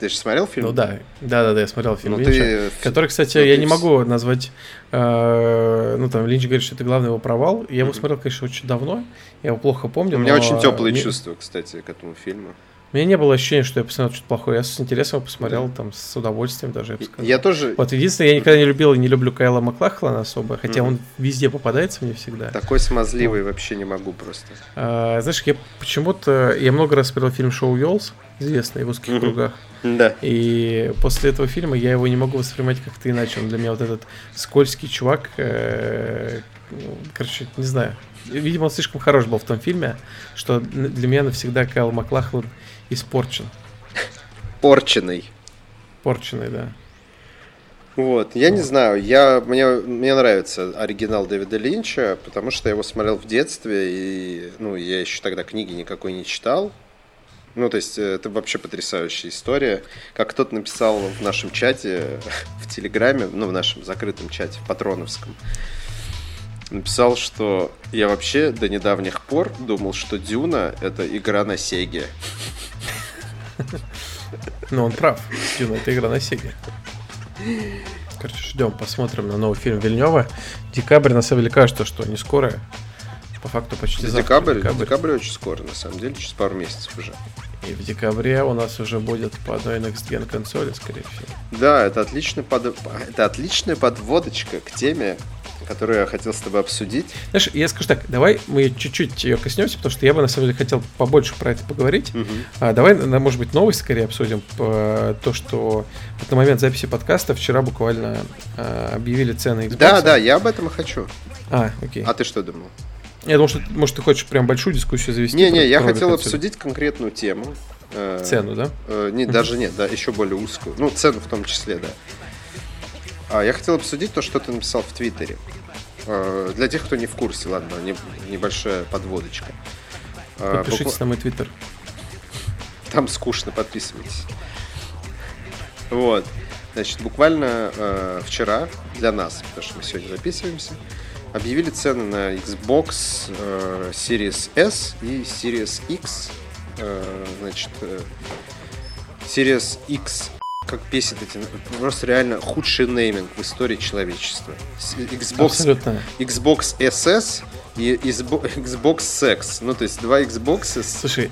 Ты же смотрел фильм? Ну да, да, да, да, я смотрел фильм ну, Линча, ты... который, кстати, ну, я ты... не могу назвать. Э, ну там Линч говорит, что это главный его провал. Я mm-hmm. его смотрел, конечно, очень давно, я его плохо помню. У меня очень теплые мне... чувства, кстати, к этому фильму. У меня не было ощущения, что я посмотрел что-то плохое. Я с интересом посмотрел, там, с удовольствием даже, я бы сказал. Я тоже... Вот, единственное, я никогда не любил и не люблю Кайла Маклахлана особо, хотя mm-hmm. он везде попадается мне всегда. Такой смазливый вот. вообще не могу просто. А, знаешь, я почему-то... Я много раз смотрел фильм «Шоу Йолс», известный в узких mm-hmm. кругах. Да. И после этого фильма я его не могу воспринимать как-то иначе. Он для меня вот этот скользкий чувак, э, ну, короче, не знаю. Видимо, он слишком хорош был в том фильме, что для меня навсегда Кайл Маклахлан испорчен. Порченый. Порченый, да. Вот, я вот. не знаю, я, мне, мне нравится оригинал Дэвида Линча, потому что я его смотрел в детстве, и, ну, я еще тогда книги никакой не читал. Ну, то есть, это вообще потрясающая история. Как кто-то написал в нашем чате, в Телеграме, ну, в нашем закрытом чате, в Патроновском, написал, что я вообще до недавних пор думал, что Дюна — это игра на Сеге. Ну, он прав. Дюна — это игра на Сеге. Короче, ждем, посмотрим на новый фильм Вильнева. Декабрь, на самом деле, кажется, что не скоро. По факту почти завтра. Декабрь, декабрь. декабрь очень скоро, на самом деле, через пару месяцев уже. И в декабре у нас уже будет по одной Next Gen консоли, скорее всего. Да, это, отличный под... это отличная подводочка к теме которую я хотел с тобой обсудить. Знаешь, я скажу так, давай мы чуть-чуть ее коснемся, потому что я бы на самом деле хотел побольше про это поговорить. Угу. А, давай, может быть, новость скорее обсудим. То, что вот на момент записи подкаста вчера буквально а, объявили цены Xbox. Да, да, я об этом и хочу. А, окей. А ты что думал? Я думал, что, может, ты хочешь прям большую дискуссию завести. Не-не, я хотел обсудить конкретную тему. Э, цену, да? Э, не, даже нет, да, еще более узкую. Ну, цену в том числе, да. А я хотел обсудить то, что ты написал в Твиттере. Э, для тех, кто не в курсе, ладно, небольшая подводочка. Э, Подпишитесь на мой Твиттер. Там скучно, подписывайтесь. Вот. Значит, буквально э, вчера для нас, потому что мы сегодня записываемся, объявили цены на Xbox э, Series S и Series X. Э, значит, э, Series X как бесит эти, просто реально худший нейминг в истории человечества. Xbox, Абсолютно. Xbox SS и Xbox Sex. Ну, то есть два Xbox. Слушай,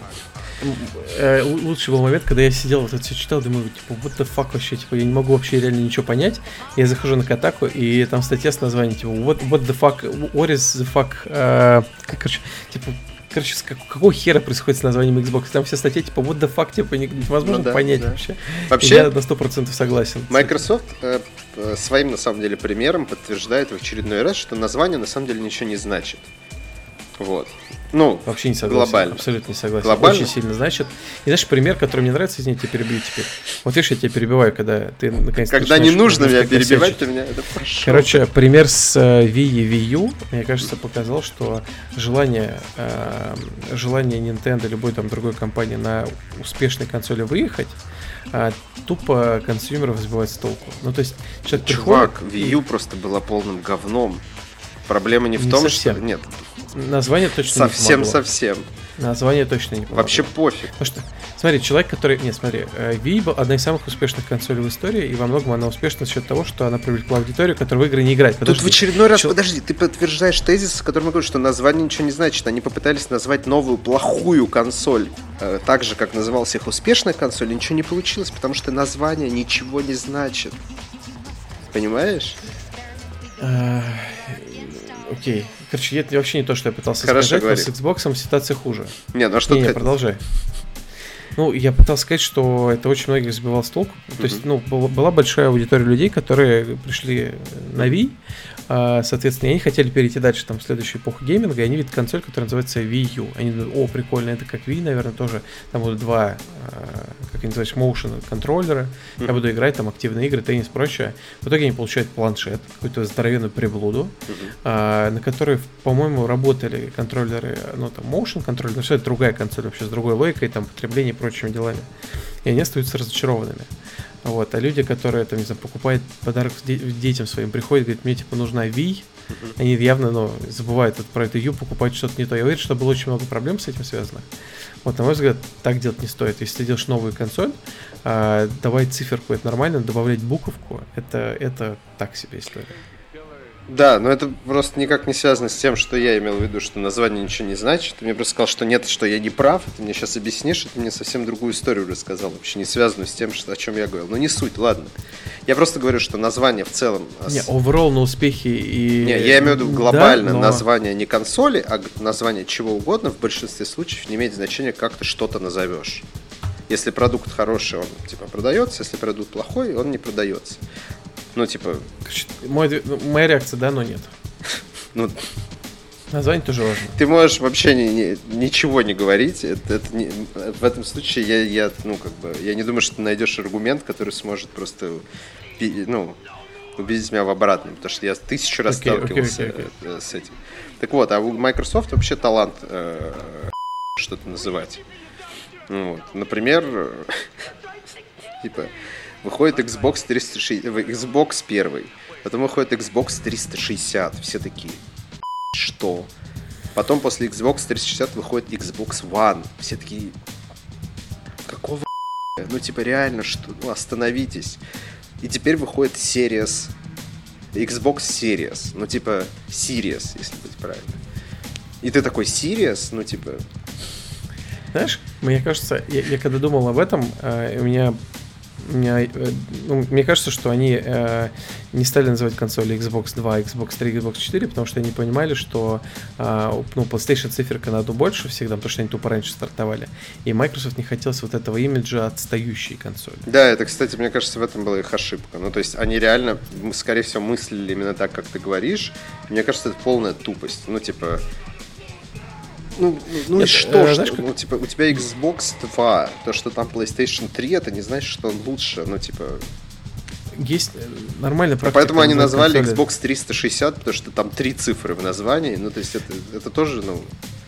э, лучший был момент, когда я сидел, вот это все читал, думаю, типа, what the fuck вообще, типа, я не могу вообще реально ничего понять. Я захожу на Катаку, и там статья с названием, типа, what, what the fuck, what is the fuck, uh, как, короче, типа, короче, как, какого хера происходит с названием Xbox? Там все статьи, типа, what the fuck, типа, невозможно ну, да, понять да. вообще. Вообще, я на сто процентов согласен. Microsoft э, своим, на самом деле, примером подтверждает в очередной раз, что название, на самом деле, ничего не значит. Вот. Ну, вообще не согласен. Глобально. Абсолютно не согласен. Глобально? Очень сильно значит. И знаешь, пример, который мне нравится, извини, я тебя перебью теперь. Вот видишь, я тебя перебиваю, когда ты наконец Когда не нужно меня перебивать, ты меня это пошел. Короче, пример с э, Wii и Wii U, мне кажется, показал, что желание, э, желание Nintendo, любой там другой компании на успешной консоли выехать, а, тупо консюмеров сбивать с толку. Ну, то есть, человек Чувак, приходит, Wii U просто была полным говном. Проблема не в не том, совсем. что... Нет, Название точно совсем, не Совсем-совсем. Название точно не помогло. Вообще пофиг. Потому что, смотри, человек, который... Нет, смотри, э, Wii был одна из самых успешных консолей в истории, и во многом она успешна за счет того, что она привлекла аудиторию, которая в игры не играет. Подожди. Тут в очередной раз, Чел... подожди, ты подтверждаешь тезис, с которым я говорю, что название ничего не значит. Они попытались назвать новую плохую консоль э, так же, как назывался их успешная консоль, и ничего не получилось, потому что название ничего не значит. Понимаешь? Э, окей. Короче, это вообще не то, что я пытался Хорошо сказать, говори. но с Xbox ситуация хуже. Не, ну а что не, ты... Не, продолжай. Ну, я пытался сказать, что это очень многих сбивало с толку. Mm-hmm. То есть, ну, была большая аудитория людей, которые пришли на Wii, соответственно, они хотели перейти дальше, там, в следующую эпоху гейминга, и они видят консоль, которая называется Wii U. Они думают, о, прикольно, это как Wii, наверное, тоже. Там будут два, а, как они называются, motion контроллеры, mm-hmm. я буду играть там активные игры, теннис, прочее. В итоге они получают планшет, какую-то здоровенную приблуду, mm-hmm. а, на которой, по-моему, работали контроллеры, ну там motion контроллер, но все это другая консоль вообще с другой логикой, там потребление и прочими делами. И они остаются разочарованными. Вот, а люди, которые там, не знаю, покупают подарок детям своим, приходят, говорят, мне типа нужна Wii, они явно, ну, забывают про эту U, покупают что-то не то. Я уверен, что было очень много проблем с этим связано. Вот, на мой взгляд, так делать не стоит. Если ты делаешь новую консоль, а, давай циферку, это нормально, добавлять буковку, это, это так себе история. Да, но это просто никак не связано с тем, что я имел в виду, что название ничего не значит. Ты мне просто сказал, что нет, что я не прав. Ты мне сейчас объяснишь, и ты мне совсем другую историю рассказал, вообще не связанную с тем, что, о чем я говорил. Но не суть, ладно. Я просто говорю, что название в целом... Не, overall на успехи и... Не, я имею в виду глобально да, но... название не консоли, а название чего угодно в большинстве случаев не имеет значения, как ты что-то назовешь. Если продукт хороший, он типа продается, если продукт плохой, он не продается. Ну, типа... Мой, моя реакция, да, но нет. Ну, Название тоже важно. Ты можешь вообще ни, ни, ничего не говорить. Это, это не, в этом случае я, я, ну, как бы, я не думаю, что ты найдешь аргумент, который сможет просто ну, убедить меня в обратном, потому что я тысячу раз okay, сталкивался okay, okay, okay. с этим. Так вот, а у Microsoft вообще талант э, что-то называть. Ну, вот. Например, типа, выходит Xbox 360, Xbox первый, потом выходит Xbox 360, все такие, что? Потом после Xbox 360 выходит Xbox One, все такие, какого ну типа реально, что, ну остановитесь. И теперь выходит Series, Xbox Series, ну типа Series, если быть правильно. И ты такой Series, ну типа... Знаешь, мне кажется, я, я когда думал об этом, э, у меня э, ну, мне кажется, что они э, не стали называть консоли Xbox 2, Xbox 3, Xbox 4, потому что они понимали, что э, ну, PlayStation циферка надо больше всегда, потому что они тупо раньше стартовали. И Microsoft не хотелось вот этого имиджа отстающей консоли. Да, это, кстати, мне кажется, в этом была их ошибка. Ну, то есть они реально, скорее всего, мыслили именно так, как ты говоришь. Мне кажется, это полная тупость. Ну, типа, ну, ну Нет, и что, э, знаешь, что? Как... Ну, типа, у тебя Xbox 2, то, что там PlayStation 3, это не значит, что он лучше, ну, типа... Есть э, нормальная практика. Поэтому они назвали консоли. Xbox 360, потому что там три цифры в названии, ну, то есть это, это тоже, ну...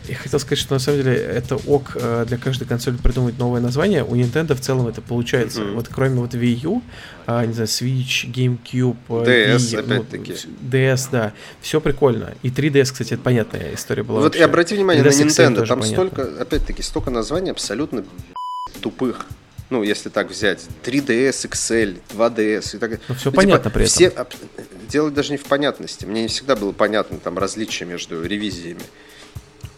Я хотел сказать, что на самом деле это ок э, для каждой консоли придумать новое название. У Nintendo в целом это получается. Mm-hmm. Вот кроме вот Wii U, а, не знаю, Switch, GameCube, DS, Wii, опять-таки. Ну, DS, да. Все прикольно. И 3DS, кстати, это понятная история была. Вот вообще. и обрати внимание 3DS на Nintendo. Там понятно. столько, опять-таки, столько названий абсолютно тупых ну, если так взять, 3DS, XL, 2DS и так далее. Ну, все ну, понятно типа, при все, этом. Дело даже не в понятности. Мне не всегда было понятно там различие между ревизиями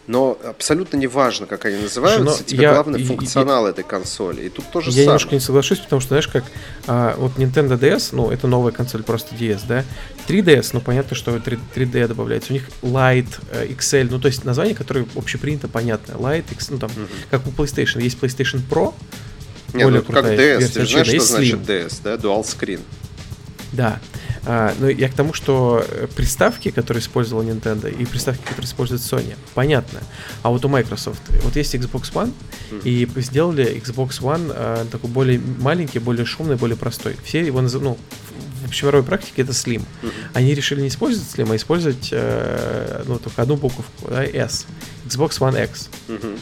но абсолютно не важно, как они называются, но тебе я, главное функционал я, этой консоли. И тут тоже Я самое. немножко не соглашусь, потому что, знаешь, как а, вот Nintendo DS, ну, это новая консоль, просто DS, да, 3DS, ну, понятно, что 3, 3D добавляется. У них Lite, э, XL, ну, то есть название, которое общепринято понятно. Lite, X, ну, там, угу. как у PlayStation. Есть PlayStation Pro, не, более ну, крутая как DS, версия, ты знаешь, что значит DS, да, Dual Screen. Да. А, ну, я к тому, что э, приставки, которые использовала Nintendo, и приставки, которые использует Sony, понятно. А вот у Microsoft, вот есть Xbox One, mm. и сделали Xbox One а, такой более маленький, более шумный, более простой. Все его называют, ну, в общемировой практике это Slim. Mm-hmm. Они решили не использовать Slim, а использовать, э, ну, только одну буковку, да, S. Xbox One X. Mm-hmm.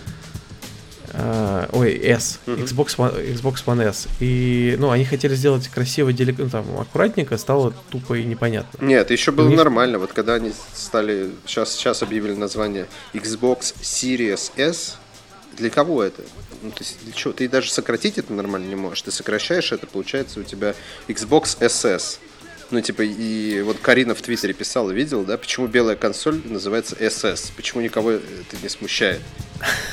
Uh, ой, S, uh-huh. Xbox, One, Xbox One S. И, ну, они хотели сделать красиво, делик... ну, там, аккуратненько, стало тупо и непонятно. Нет, еще было них... нормально. Вот когда они стали, сейчас, сейчас объявили название Xbox Series S, для кого это? Ну, то есть, для чего? Ты даже сократить это нормально не можешь. Ты сокращаешь это, получается у тебя Xbox SS. Ну, типа, и вот Карина в Твиттере писала, видел, да, почему белая консоль называется SS? Почему никого это не смущает?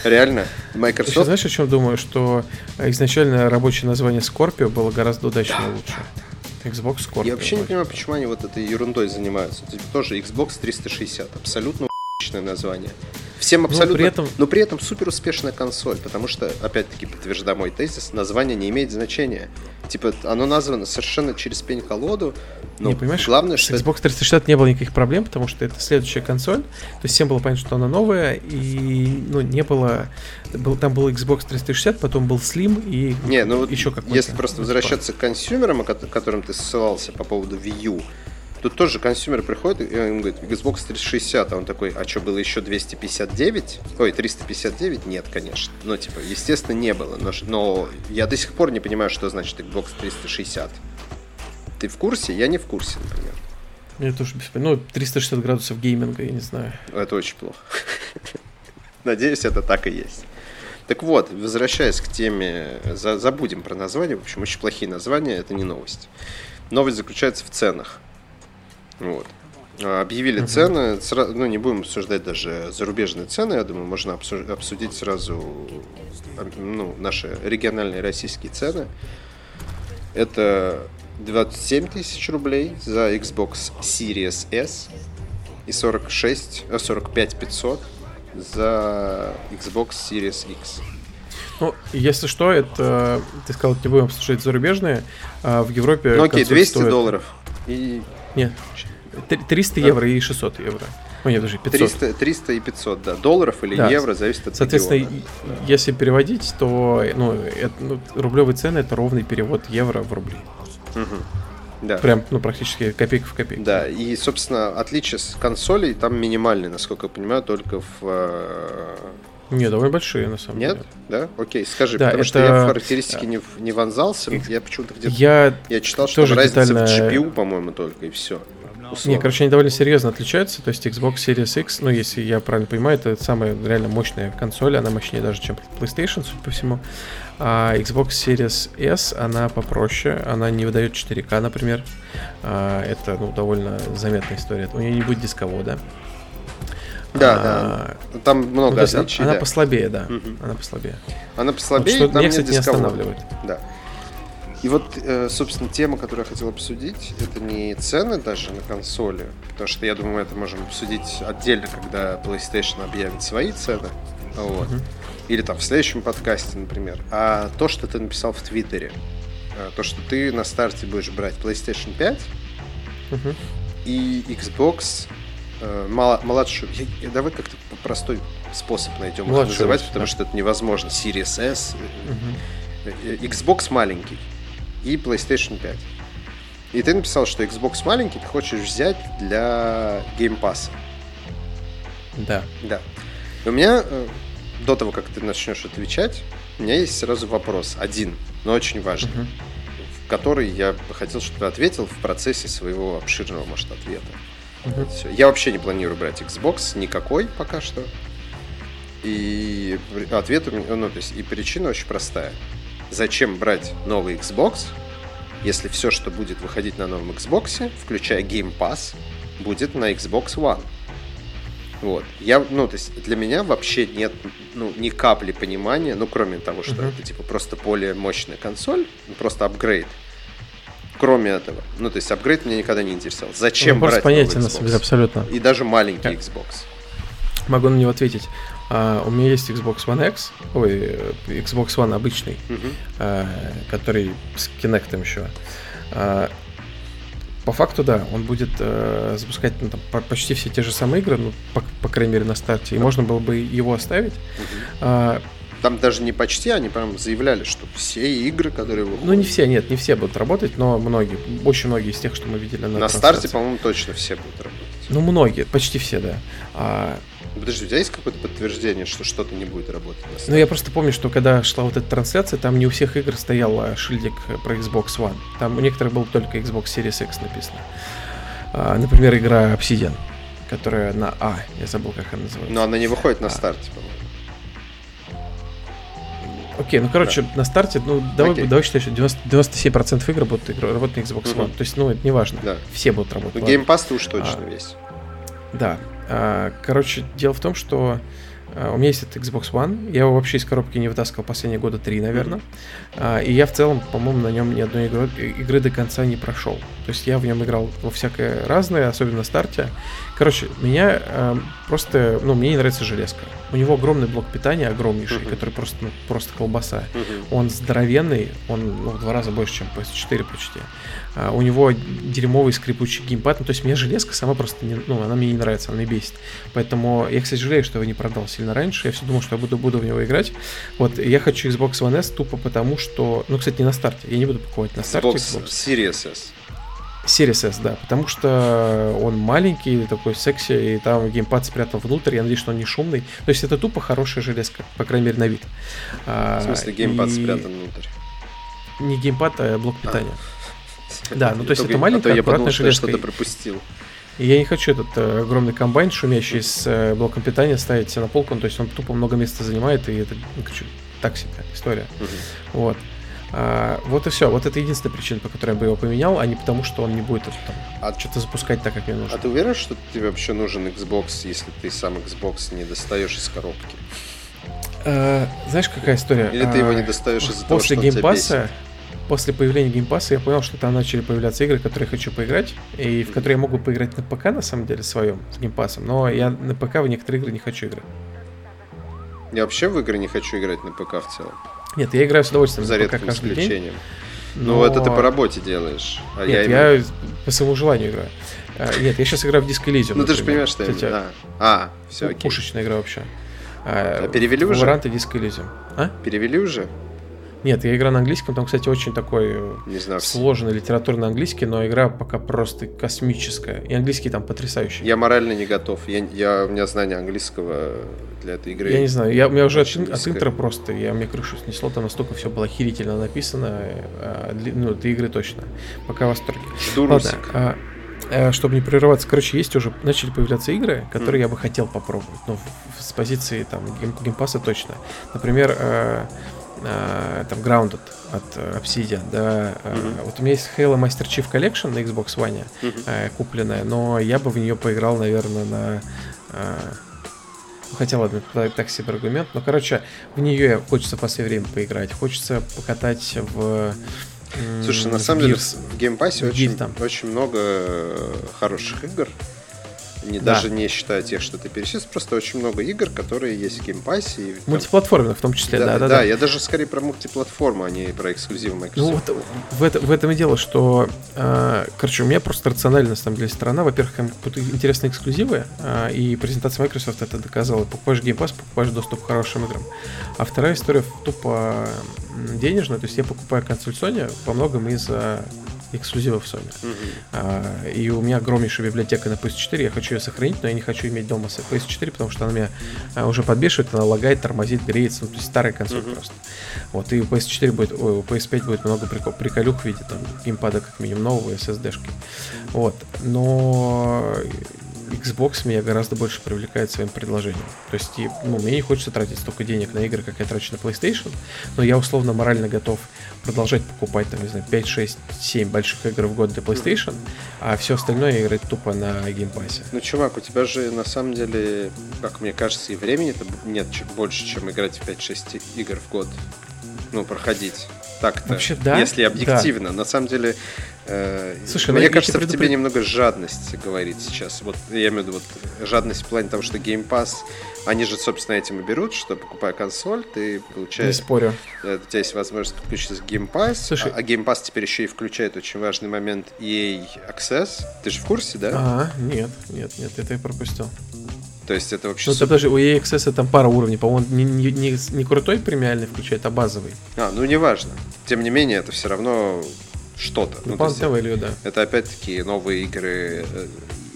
Реально, Microsoft... Еще знаешь, о чем думаю? Что изначально рабочее название Scorpio было гораздо удачнее да, лучше. Да, Xbox Scorpio. Я вообще не понимаю, почему они вот этой ерундой занимаются. Типа, тоже Xbox 360. Абсолютно название. Всем абсолютно... Но при, этом... но при этом супер успешная консоль, потому что, опять-таки, подтверждаю мой тезис, название не имеет значения. Типа, оно названо совершенно через пень-колоду. Но не, понимаешь, главное, что... С Xbox 360 не было никаких проблем, потому что это следующая консоль. То есть всем было понятно, что она новая, и ну, не было... Был, там был Xbox 360, потом был Slim и не, ну, еще какой-то. Если просто возвращаться к консьюмерам, о которым ты ссылался по поводу Wii U, Тут тоже консьюмер приходит и он говорит, Xbox 360, а он такой, а что, было еще 259? Ой, 359? Нет, конечно. Ну, типа, естественно, не было. Но, но я до сих пор не понимаю, что значит Xbox 360. Ты в курсе? Я не в курсе, например. Я тоже без Ну, 360 градусов гейминга, я не знаю. Это очень плохо. Надеюсь, это так и есть. Так вот, возвращаясь к теме, забудем про название. В общем, очень плохие названия, это не новость. Новость заключается в ценах. Вот. А, объявили uh-huh. цены, сразу, ну не будем обсуждать даже зарубежные цены, я думаю, можно обсудить сразу ну, наши региональные российские цены. Это 27 тысяч рублей за Xbox Series S и 46, 45 500 за Xbox Series X. Ну, если что, это, ты сказал, не будем обсуждать зарубежные, а в Европе... Ну окей, 200 стоит... долларов. И... Нет, 300 да. евро и 600 евро. Ну, нет, даже 500. 300, 300 и 500, да. Долларов или да. евро, зависит от Соответственно, региона. если переводить, то ну, это, ну, рублевые цены это ровный перевод евро в рубли. Угу. Да. Прям, ну, практически копейка в копейку. Да, и, собственно, отличие с консолей там минимальные, насколько я понимаю, только в... Э, не, довольно большие, на самом Нет? деле. Нет? Да? Окей, скажи, да, потому это... что я в характеристики не, не вонзался, я почему-то где-то... Я, я читал, что там разница детально... в GPU, по-моему, только, и все. Не, короче, они довольно серьезно отличаются. То есть Xbox Series X, ну, если я правильно понимаю, это самая реально мощная консоль. Она мощнее даже, чем PlayStation, судя по всему. А Xbox Series S, она попроще. Она не выдает 4К, например. А, это, ну, довольно заметная история. У нее не будет дисковода. Да, а, да. Там много ну, отличий. Она да. послабее, да. Угу. Она послабее. Она послабее, вот, что меня, кстати, не останавливает. Да. И вот, э, собственно, тема, которую я хотел обсудить, это не цены даже на консоли, потому что я думаю, мы это можем обсудить отдельно, когда PlayStation объявит свои цены. Вот. Mm-hmm. Или там в следующем подкасте, например. А то, что ты написал в Твиттере, э, то, что ты на старте будешь брать PlayStation 5 mm-hmm. и Xbox э, младшую. Я, я, давай как-то простой способ найдем их называть, потому да. что это невозможно. Series S. Mm-hmm. Xbox маленький и PlayStation 5. И ты написал, что Xbox маленький ты хочешь взять для Game Pass. Да. Да. У меня, э, до того, как ты начнешь отвечать, у меня есть сразу вопрос. Один, но очень важный. Uh-huh. В который я бы хотел, чтобы ты ответил в процессе своего обширного, может, ответа. Uh-huh. Все. Я вообще не планирую брать Xbox никакой пока что. И ответ у меня, ну, то есть, и причина очень простая зачем брать новый Xbox, если все, что будет выходить на новом Xbox, включая Game Pass, будет на Xbox One. Вот. Я, ну, то есть для меня вообще нет ну, ни капли понимания, ну, кроме того, что uh-huh. это типа просто более мощная консоль, ну, просто апгрейд. Кроме этого. Ну, то есть апгрейд меня никогда не интересовал. Зачем ну, брать понятие новый Xbox? абсолютно. И даже маленький Xbox. Могу на него ответить. Uh, у меня есть Xbox One X, ой, Xbox One обычный, uh-huh. uh, который с Kinect еще. Uh, по факту, да, он будет uh, запускать ну, там, почти все те же самые игры, ну, по, по крайней мере, на старте. И можно было бы его оставить. Uh-huh. Uh, там даже не почти, они прям заявляли, что все игры, которые выходят... Ну, не все, нет, не все будут работать, но многие, очень многие из тех, что мы видели на На старте, по-моему, точно все будут работать. Ну, многие, почти все, да. А, Подожди, у тебя есть какое-то подтверждение, что что-то не будет работать? Ну, я просто помню, что когда шла вот эта трансляция, там не у всех игр стоял шильдик про Xbox One. Там у некоторых был только Xbox Series X написано. А, например, игра Obsidian, которая на А, я забыл, как она называется. Но она не выходит на а. старте, по-моему. Окей, ну короче, да. на старте, ну давай, давай считай, что 90, 97% игр будут работать на Xbox One. То есть, ну, это не важно. Да. Все будут работать. Ну, Game Pass уж точно а, весь. Да. А, короче, дело в том, что у меня есть этот Xbox One, я его вообще из коробки не вытаскивал последние года три, наверное, mm-hmm. и я в целом, по-моему, на нем ни одной игры, игры до конца не прошел. То есть я в нем играл во всякое разное, особенно на старте. Короче, меня э, просто, ну, мне не нравится железка. У него огромный блок питания, огромнейший, uh-huh. который просто, ну, просто колбаса. Uh-huh. Он здоровенный, он ну, в два раза больше, чем PS4 почти. А, у него дерьмовый скрипучий геймпад. Ну, то есть мне железка сама просто не, ну, она мне не нравится, она меня бесит. Поэтому я, кстати, жалею, что его не продал сильно раньше. Я все думал, что я буду, буду в него играть. Вот, я хочу Xbox One S тупо потому, что... Ну, кстати, не на старте. Я не буду покупать на старте Xbox. Xbox. Series S. Series S, да, потому что он маленький, такой секси, и там геймпад спрятан внутрь, я надеюсь, что он не шумный. То есть это тупо хорошая железка, по крайней мере, на вид. В смысле, геймпад и... спрятан внутрь? Не геймпад, а блок а. питания. А. Да, ну то есть это маленькая, а аккуратная железка. что-то пропустил. И я не хочу этот э, огромный комбайн, шумящий с э, блоком питания, ставить себе на полку, ну, то есть он тупо много места занимает, и это ну, так себе история. Угу. Вот. А, вот и все. Вот это единственная причина, по которой я бы его поменял, а не потому, что он не будет там, а, что-то запускать так, как мне нужно. А ты уверен, что тебе вообще нужен Xbox, если ты сам Xbox не достаешь из коробки? А, знаешь, какая история? Или ты его не достаешь из-за того, что Game Pass'а, После появления Game Pass'а я понял, что там начали появляться игры, которые я хочу поиграть, и в которые я могу поиграть на ПК, на самом деле, своем, с Game Pass'ом, но я на ПК в некоторые игры не хочу играть. Я вообще в игры не хочу играть на ПК в целом. Нет, я играю с удовольствием За редким исключением. Но... Ну, это ты по работе делаешь. А Нет, я, я по своему желанию играю. А, нет, я сейчас играю в Disco Elysium. Ну, ты же понимаешь, что я да. А, все, окей. Пушечная игра вообще. А, а перевели уже? Варанты Disco Elysium. А? Перевели уже? Нет, я играю на английском, там, кстати, очень такой не знаю, сложный литературный английский, но игра пока просто космическая. И английский там потрясающий. Я морально не готов. Я, я, у меня знание английского для этой игры. Я не знаю, я, у меня уже от, от интро просто, я мне крышу снесло, там настолько все было охерительно написано, а, для, ну, для игры точно. Пока в восторге. Жду Ладно, а, а, чтобы не прерываться, короче, есть уже, начали появляться игры, которые mm. я бы хотел попробовать, ну, с позиции там Game, Game Pass'а точно. Например, а, а, там Grounded от э, Obsidian, да. Mm-hmm. Вот у меня есть Halo Master Chief Collection на Xbox One mm-hmm. купленная, но я бы в нее поиграл, наверное, на ну, хотя ладно, так себе аргумент. Но, короче, в нее хочется в последнее время поиграть. Хочется покатать в Слушай, на самом деле в Game Pass'е очень, очень много хороших игр. Не, да. Даже не считая тех, что ты перечислил, просто очень много игр, которые есть в Game Pass'е. И, Мультиплатформенных в том числе, да, да, да. Да, я даже скорее про мультиплатформу, а не про эксклюзивы Microsoft. Ну вот в, это, в этом и дело, что, э, короче, у меня просто рациональная, на самом деле, сторона. Во-первых, интересные эксклюзивы, э, и презентация Microsoft это доказала. Покупаешь геймпасс, покупаешь доступ к хорошим играм. А вторая история тупо денежная, то есть я покупаю консоль Sony по многом из-за эксклюзивов Sony. Mm-hmm. А, и у меня огромнейшая библиотека на PS4, я хочу ее сохранить, но я не хочу иметь дома PS4, потому что она меня а, уже подбешивает, она лагает, тормозит, греется, ну, то есть старая консоль mm-hmm. просто. Вот, и у PS4 будет, ой, у PS5 будет много прикол, приколюк в виде там геймпада как минимум нового SSD-шки. Вот, но Xbox меня гораздо больше привлекает своим предложением. То есть, ну, мне не хочется тратить столько денег на игры, как я трачу на PlayStation, но я условно морально готов продолжать покупать, там, не знаю, 5, 6, 7 больших игр в год для PlayStation, а все остальное играть тупо на Game Pass'е. Ну, чувак, у тебя же на самом деле, как мне кажется, и времени-то нет больше, чем играть в 5-6 игр в год. Ну, проходить. Так-то. Вообще, да. Если объективно. Да. На самом деле, Слушай, мне ну, кажется, в тебе немного жадность говорит сейчас. Вот я имею в виду вот жадность в плане того, что Game Pass, они же, собственно, этим и берут, что покупая консоль, ты получаешь... Не спорю. Э, у тебя есть возможность подключиться к Game Pass, Слушай, а, а Game Pass теперь еще и включает очень важный момент EA Access. Ты же в курсе, да? А, нет, нет, нет, это я пропустил. То есть это вообще... Ну, супер... даже у EA Access там пара уровней, по-моему, не, не, не крутой премиальный включает, а базовый. А, ну неважно. Тем не менее, это все равно что-то. Ну, ну, value, да. Это опять-таки новые игры э,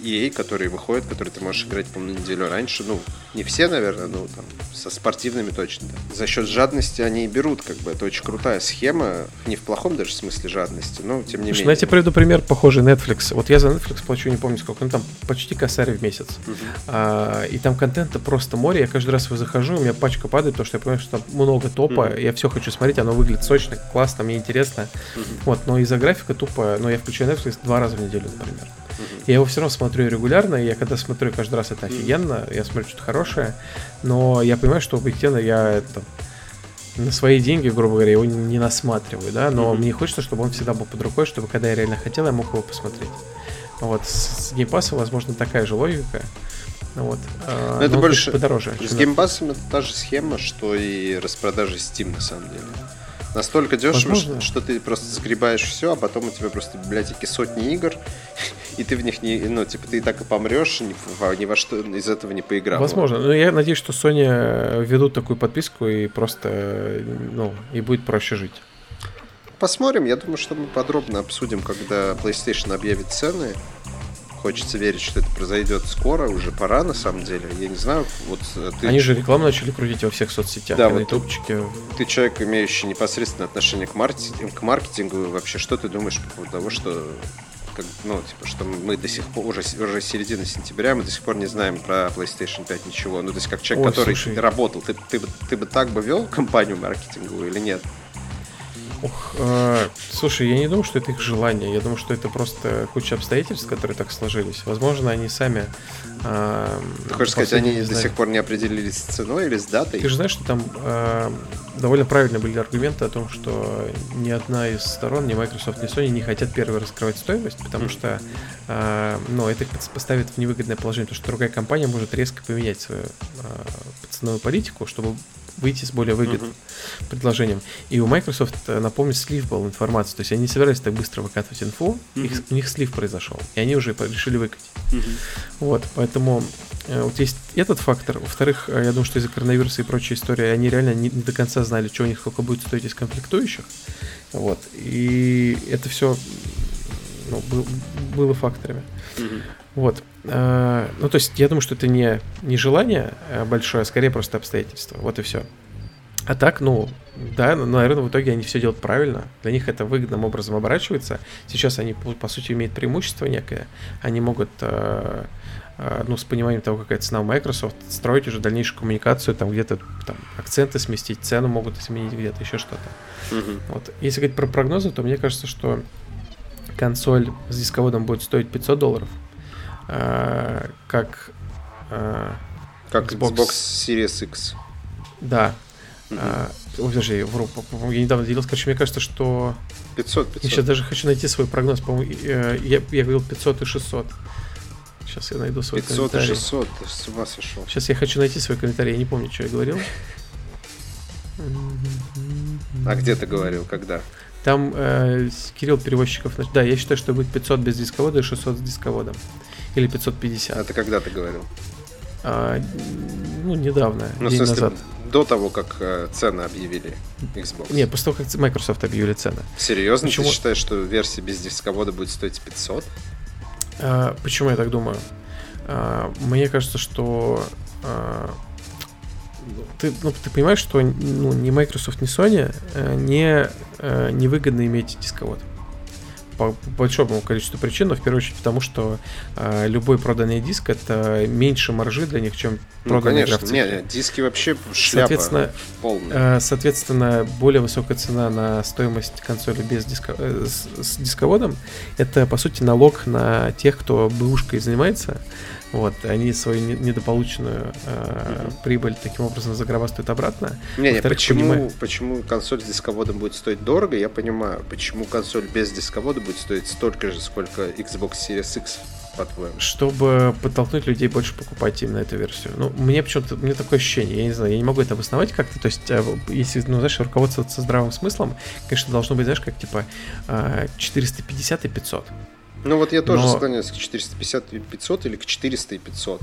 EA, которые выходят, которые ты можешь играть, по неделю раньше. Ну, не все, наверное, но там со спортивными точно. За счет жадности они и берут, как бы. Это очень крутая схема. Не в плохом даже смысле жадности, но тем не Слушай, менее. Ну, я тебе приведу пример, похожий Netflix. Вот я за Netflix плачу, не помню сколько, ну там почти косарь в месяц. Uh-huh. А, и там контента просто море. Я каждый раз захожу, у меня пачка падает, потому что я понимаю, что там много топа. Uh-huh. Я все хочу смотреть, оно выглядит сочно, классно, мне интересно. Uh-huh. Вот, но из-за графика тупо, но я включаю Netflix два раза в неделю, например. Uh-huh. Я его все равно смотрю регулярно, и я когда смотрю каждый раз это офигенно, я смотрю что-то хорошее, но я понимаю, что объективно я это на свои деньги, грубо говоря, его не насматриваю, да, но mm-hmm. мне хочется, чтобы он всегда был под рукой, чтобы когда я реально хотел, я мог его посмотреть. Вот с геймпасом, возможно, такая же логика. Вот. А, но это больше подороже. С геймпасом это та же схема, что и распродажи Steam на самом деле. Настолько дешево, Возможно. что ты просто сгребаешь все, а потом у тебя просто в библиотеке сотни игр, и ты в них не, ну, типа, ты и так и помрешь, ни, ни во что из этого не поиграл. Возможно. Но я надеюсь, что Sony ведут такую подписку и просто, ну, и будет проще жить. Посмотрим. Я думаю, что мы подробно обсудим, когда PlayStation объявит цены хочется верить, что это произойдет скоро, уже пора на самом деле. Я не знаю, вот э, ты... Они же рекламу начали крутить во всех соцсетях, да, на вот ютубчике. Ты человек, имеющий непосредственное отношение к, маркетингу, к маркетингу, вообще что ты думаешь по поводу того, что как, ну, типа, что мы до сих пор, уже, уже середина сентября, мы до сих пор не знаем про PlayStation 5 ничего. Ну, то есть, как человек, Ой, который слушай. работал, ты, ты, ты, ты бы так бы вел компанию маркетинговую или нет? Ох, э, слушай, я не думаю, что это их желание. Я думаю, что это просто куча обстоятельств, которые так сложились. Возможно, они сами. Э, Ты хочешь сказать, они до сих пор не определились с ценой или с датой? Ты же знаешь, что там э, довольно правильно были аргументы о том, что ни одна из сторон, ни Microsoft, ни Sony не хотят первые раскрывать стоимость, потому что э, ну, это их поставит в невыгодное положение, потому что другая компания может резко поменять свою э, ценовую политику, чтобы выйти с более выгодным uh-huh. предложением. И у Microsoft, э, напомню, слив был информации. То есть они не собирались так быстро выкатывать инфу, uh-huh. их, у них слив произошел, и они уже решили выкатить. Uh-huh. Вот, поэтому э, вот есть этот фактор. Во-вторых, э, я думаю, что из-за коронавируса и прочей истории они реально не, не до конца знали, что у них сколько будет стоить из конфликтующих. Вот. И это все ну, был, было факторами. Uh-huh. Вот. А, ну, то есть, я думаю, что это не, не желание а большое, а скорее просто обстоятельства. Вот и все. А так, ну, да, наверное, в итоге они все делают правильно. Для них это выгодным образом оборачивается. Сейчас они, по сути, имеют преимущество некое. Они могут, э, э, ну, с пониманием того, какая цена у Microsoft, строить уже дальнейшую коммуникацию, там где-то там акценты сместить, цену могут изменить где-то, еще что-то. Mm-hmm. Вот. Если говорить про прогнозы, то мне кажется, что консоль с дисководом будет стоить 500 долларов. Э, как э, как Xbox... Xbox Series X. Да. А, ой, подожди, вру, я недавно делился, короче, мне кажется, что... 500, 500. Я сейчас даже хочу найти свой прогноз, по-моему, я, я говорил 500 и 600. Сейчас я найду свой 500 комментарий. 500 и 600, ты с ума сошел. Сейчас я хочу найти свой комментарий, я не помню, что я говорил. А где ты говорил, когда? Там э, Кирилл Перевозчиков, да, я считаю, что будет 500 без дисковода и 600 с дисководом. Или 550. А ты когда ты говорил? А, ну, недавно, ну, день смысле, назад. До того, как э, цены объявили Xbox. Не, после того, как Microsoft объявили цены. Серьезно? Почему? Ты считаешь, что версия без дисковода будет стоить 500? А, почему я так думаю? А, мне кажется, что а, ты, ну, ты понимаешь, что ну, ни Microsoft, ни Sony э, не, э, невыгодно иметь дисковод по большому количеству причин, но в первую очередь потому, что э, любой проданный диск это меньше маржи для них, чем проданный ну, конечно. Нет, нет, диски вообще шляпа соответственно, полная. Э, соответственно, более высокая цена на стоимость консоли без диско, э, с, с дисководом это по сути налог на тех, кто бэушкой занимается. Вот, они свою недополученную э, прибыль таким образом загробастают обратно. Не, не, почему, понимаю... почему консоль с дисководом будет стоить дорого, я понимаю. Почему консоль без дисковода будет стоить столько же, сколько Xbox Series X, по-твоему? Чтобы подтолкнуть людей больше покупать именно эту версию. Ну, мне почему-то, мне такое ощущение, я не знаю, я не могу это обосновать как-то. То есть, э, если, ну, знаешь, руководствоваться здравым смыслом, конечно, должно быть, знаешь, как типа 450 э, и 500. Ну вот я тоже Но... склоняюсь к 450 и 500 или к 400 и 500.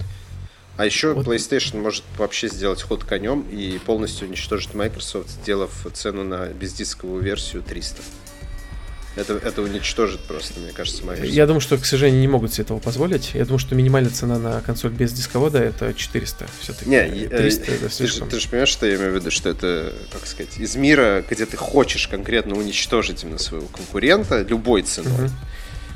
А еще вот. PlayStation может вообще сделать ход конем и полностью уничтожить Microsoft, сделав цену на бездисковую версию 300. Это, это уничтожит просто, мне кажется, Microsoft. Я думаю, что, к сожалению, не могут себе этого позволить. Я думаю, что минимальная цена на консоль без дисковода это 400 все-таки. Не, 300 э, это слишком. Ты, ты же понимаешь, что я имею в виду, что это, как сказать, из мира, где ты хочешь конкретно уничтожить именно своего конкурента любой ценой. Угу.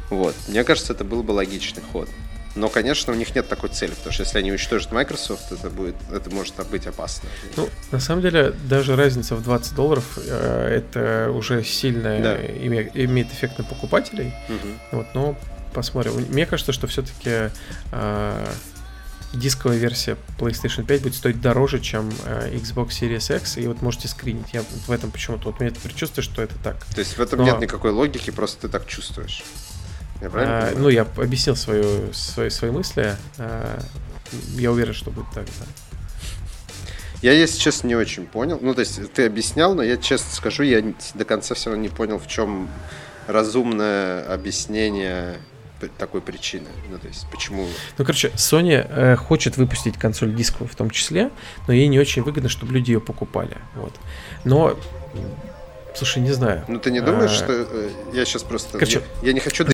Вот. Мне кажется, это был бы логичный ход. Но, конечно, у них нет такой цели, потому что если они уничтожат Microsoft, это будет, это может быть опасно. Ну, на самом деле, даже разница в 20 долларов э, это уже сильно да. имеет, имеет эффект на покупателей. Угу. Вот, но посмотрим. Мне кажется, что все-таки э, дисковая версия PlayStation 5 будет стоить дороже, чем э, Xbox Series X, и вот можете скринить. Я в этом почему-то, вот у меня это предчувствие, что это так. То есть в этом Но... нет никакой логики, просто ты так чувствуешь. Я а, ну, я объяснил свою, свои, свои мысли. А, я уверен, что будет так, да. Я, если честно, не очень понял. Ну, то есть, ты объяснял, но я честно скажу, я до конца все равно не понял, в чем разумное объяснение такой причины. Ну, то есть, почему... Ну, короче, Sony э, хочет выпустить консоль дисковую в том числе, но ей не очень выгодно, чтобы люди ее покупали. Вот. Но, слушай, не знаю. Ну, ты не думаешь, а... что... Э, я сейчас просто... Короче, я, я не хочу...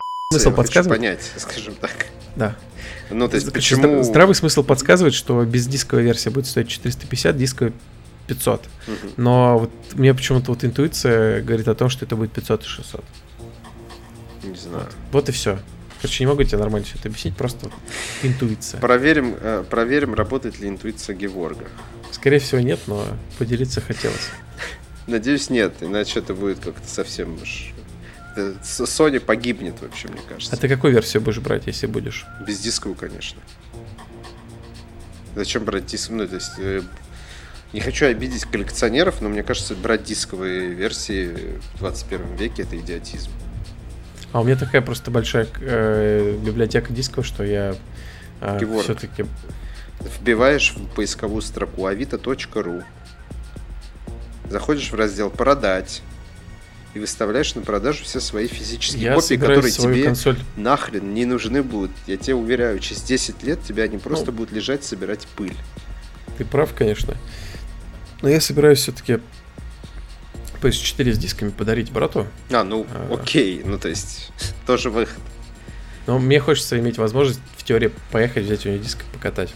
Смысл подсказывать? понять, скажем так. Да. Ну, то есть, почему... Здравый смысл подсказывает, что без дисковой версия будет стоить 450, дисковая 500. Угу. Но вот мне почему-то вот интуиция говорит о том, что это будет 500 и 600. Не знаю. Вот, вот и все. Короче, не могу тебе нормально все это объяснить, просто вот интуиция. Проверим, э, проверим, работает ли интуиция Геворга. Скорее всего, нет, но поделиться хотелось. Надеюсь, нет, иначе это будет как-то совсем уж Sony погибнет вообще, мне кажется. А ты какую версию будешь брать, если будешь? Без дисковую, конечно. Зачем брать дисковую? Ну, то есть, э, не хочу обидеть коллекционеров, но мне кажется, брать дисковые версии в 21 веке это идиотизм. А у меня такая просто большая э, библиотека дисков, что я э, все-таки... Вбиваешь в поисковую строку avito.ru Заходишь в раздел «Продать», и выставляешь на продажу все свои физические я копии, которые тебе консоль. нахрен не нужны будут. Я тебе уверяю, через 10 лет тебя они просто ну, будут лежать, собирать пыль. Ты прав, конечно. Но я собираюсь все-таки PS4 с дисками подарить брату. А, ну а, окей, ну то есть тоже выход. Но мне хочется иметь возможность в теории поехать, взять у него диск и покатать.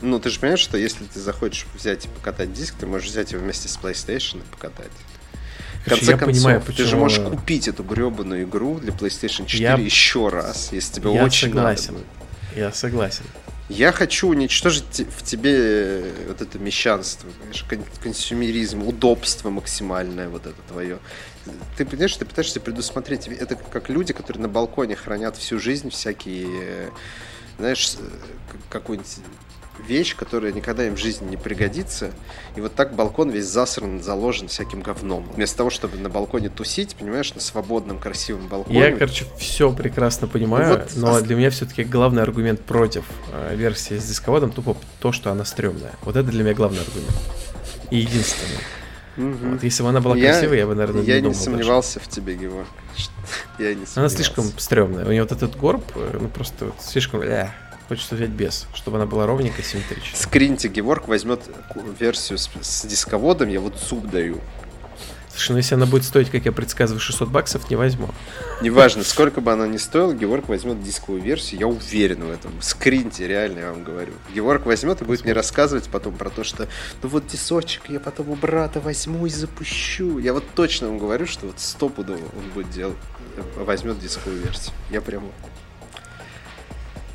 Ну, ты же понимаешь, что если ты захочешь взять и покатать диск, ты можешь взять его вместе с PlayStation и покатать. В конце я концов, понимаю, почему... ты же можешь купить эту гребаную игру для PlayStation 4 я... еще раз, если тебе я очень согласен. надо. Я согласен. Я хочу уничтожить в тебе э, вот это мещанство, понимаешь, консюмеризм, удобство максимальное вот это твое. Ты понимаешь, ты пытаешься предусмотреть, это как люди, которые на балконе хранят всю жизнь всякие, э, знаешь, э, какой-нибудь вещь, которая никогда им в жизни не пригодится. И вот так балкон весь засран, заложен всяким говном. Вместо того, чтобы на балконе тусить, понимаешь, на свободном, красивом балконе. Я, короче, все прекрасно понимаю, вот, но для меня все-таки главный аргумент против э, версии с дисководом тупо то, что она стрёмная. Вот это для меня главный аргумент. И единственный. Угу. Вот, если бы она была я, красивой, я бы, наверное, я не думал. Я не сомневался даже. в тебе, Георг. Я не Она слишком стрёмная. У нее вот этот горб, э, ну просто вот слишком... Ля. Хочется взять без, чтобы она была ровненькая, симметричная. Скриньте, Геворг возьмет версию с, с дисководом, я вот зуб даю. Слушай, ну если она будет стоить, как я предсказываю, 600 баксов, не возьму. Неважно, сколько бы она ни стоила, Геворг возьмет дисковую версию, я уверен в этом. Скриньте, реально, я вам говорю. Геворг возьмет и будет мне рассказывать потом про то, что ну вот дисочек я потом у брата возьму и запущу. Я вот точно вам говорю, что вот стопудово он будет делать, возьмет дисковую версию. Я прямо...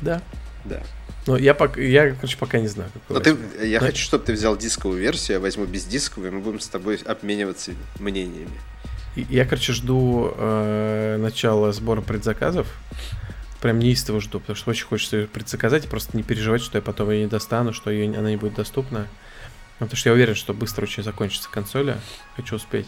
Да. Да. Ну, я, пока, я, короче, пока не знаю. Но ты, я Но... хочу, чтобы ты взял дисковую версию, я возьму без дисковой, и мы будем с тобой обмениваться мнениями. Я, короче, жду э, начала сбора предзаказов. Прям неистово жду, потому что очень хочется ее предзаказать и просто не переживать, что я потом ее не достану, что ее, она не будет доступна. Ну, потому что я уверен, что быстро очень закончится консоли. Хочу успеть.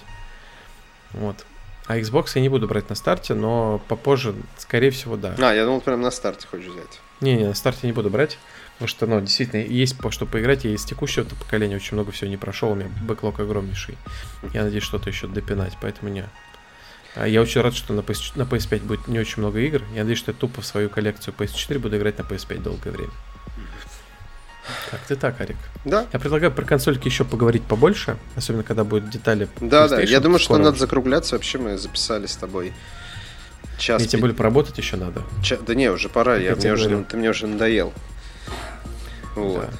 Вот. А Xbox я не буду брать на старте, но попозже, скорее всего, да. А, я думал, прям на старте хочешь взять. Не-не, на старте не буду брать. Потому что, ну, действительно, есть по что поиграть. Я из текущего поколения очень много всего не прошел. У меня бэклог огромнейший. Я надеюсь, что-то еще допинать, поэтому не. А я очень рад, что на, PS, на PS5 будет не очень много игр. Я надеюсь, что я тупо в свою коллекцию PS4 буду играть на PS5 долгое время. Как ты так, Арик? Да. Я предлагаю про консольки еще поговорить побольше, особенно когда будут детали. Да, да. Я думаю, что надо закругляться. Вообще мы записали с тобой час. Мне тем более поработать еще надо. Ча... Да не, уже пора, я, мне уже, ты мне уже надоел. Вот. Да.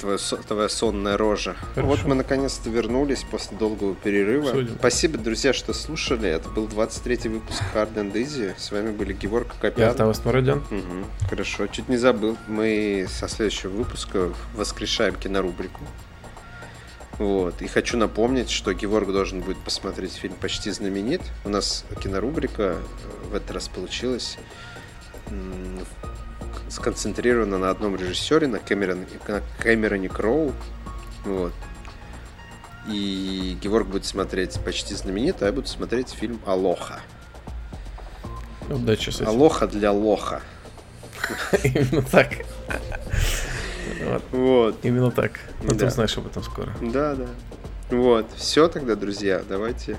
Твоя, твоя сонная рожа. Хорошо. Вот мы наконец-то вернулись после долгого перерыва. Судим. Спасибо, друзья, что слушали. Это был 23-й выпуск Hard and Easy. С вами были Георг Копян. Я Тавас Мородян. Угу. Хорошо, чуть не забыл. Мы со следующего выпуска воскрешаем кинорубрику. Вот. И хочу напомнить, что Геворг должен будет посмотреть фильм «Почти знаменит». У нас кинорубрика в этот раз получилась сконцентрирована на одном режиссере, на Кэмероне Кроу. Вот. И Геворг будет смотреть почти знаменит, а я буду смотреть фильм Алоха. Удачи с этим. Алоха для лоха. Именно так. Вот. Именно так. Но да. ты узнаешь об этом скоро. Да, да. Вот. Все тогда, друзья. Давайте.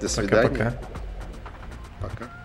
До свидания. Пока-пока. Пока. -пока. Пока.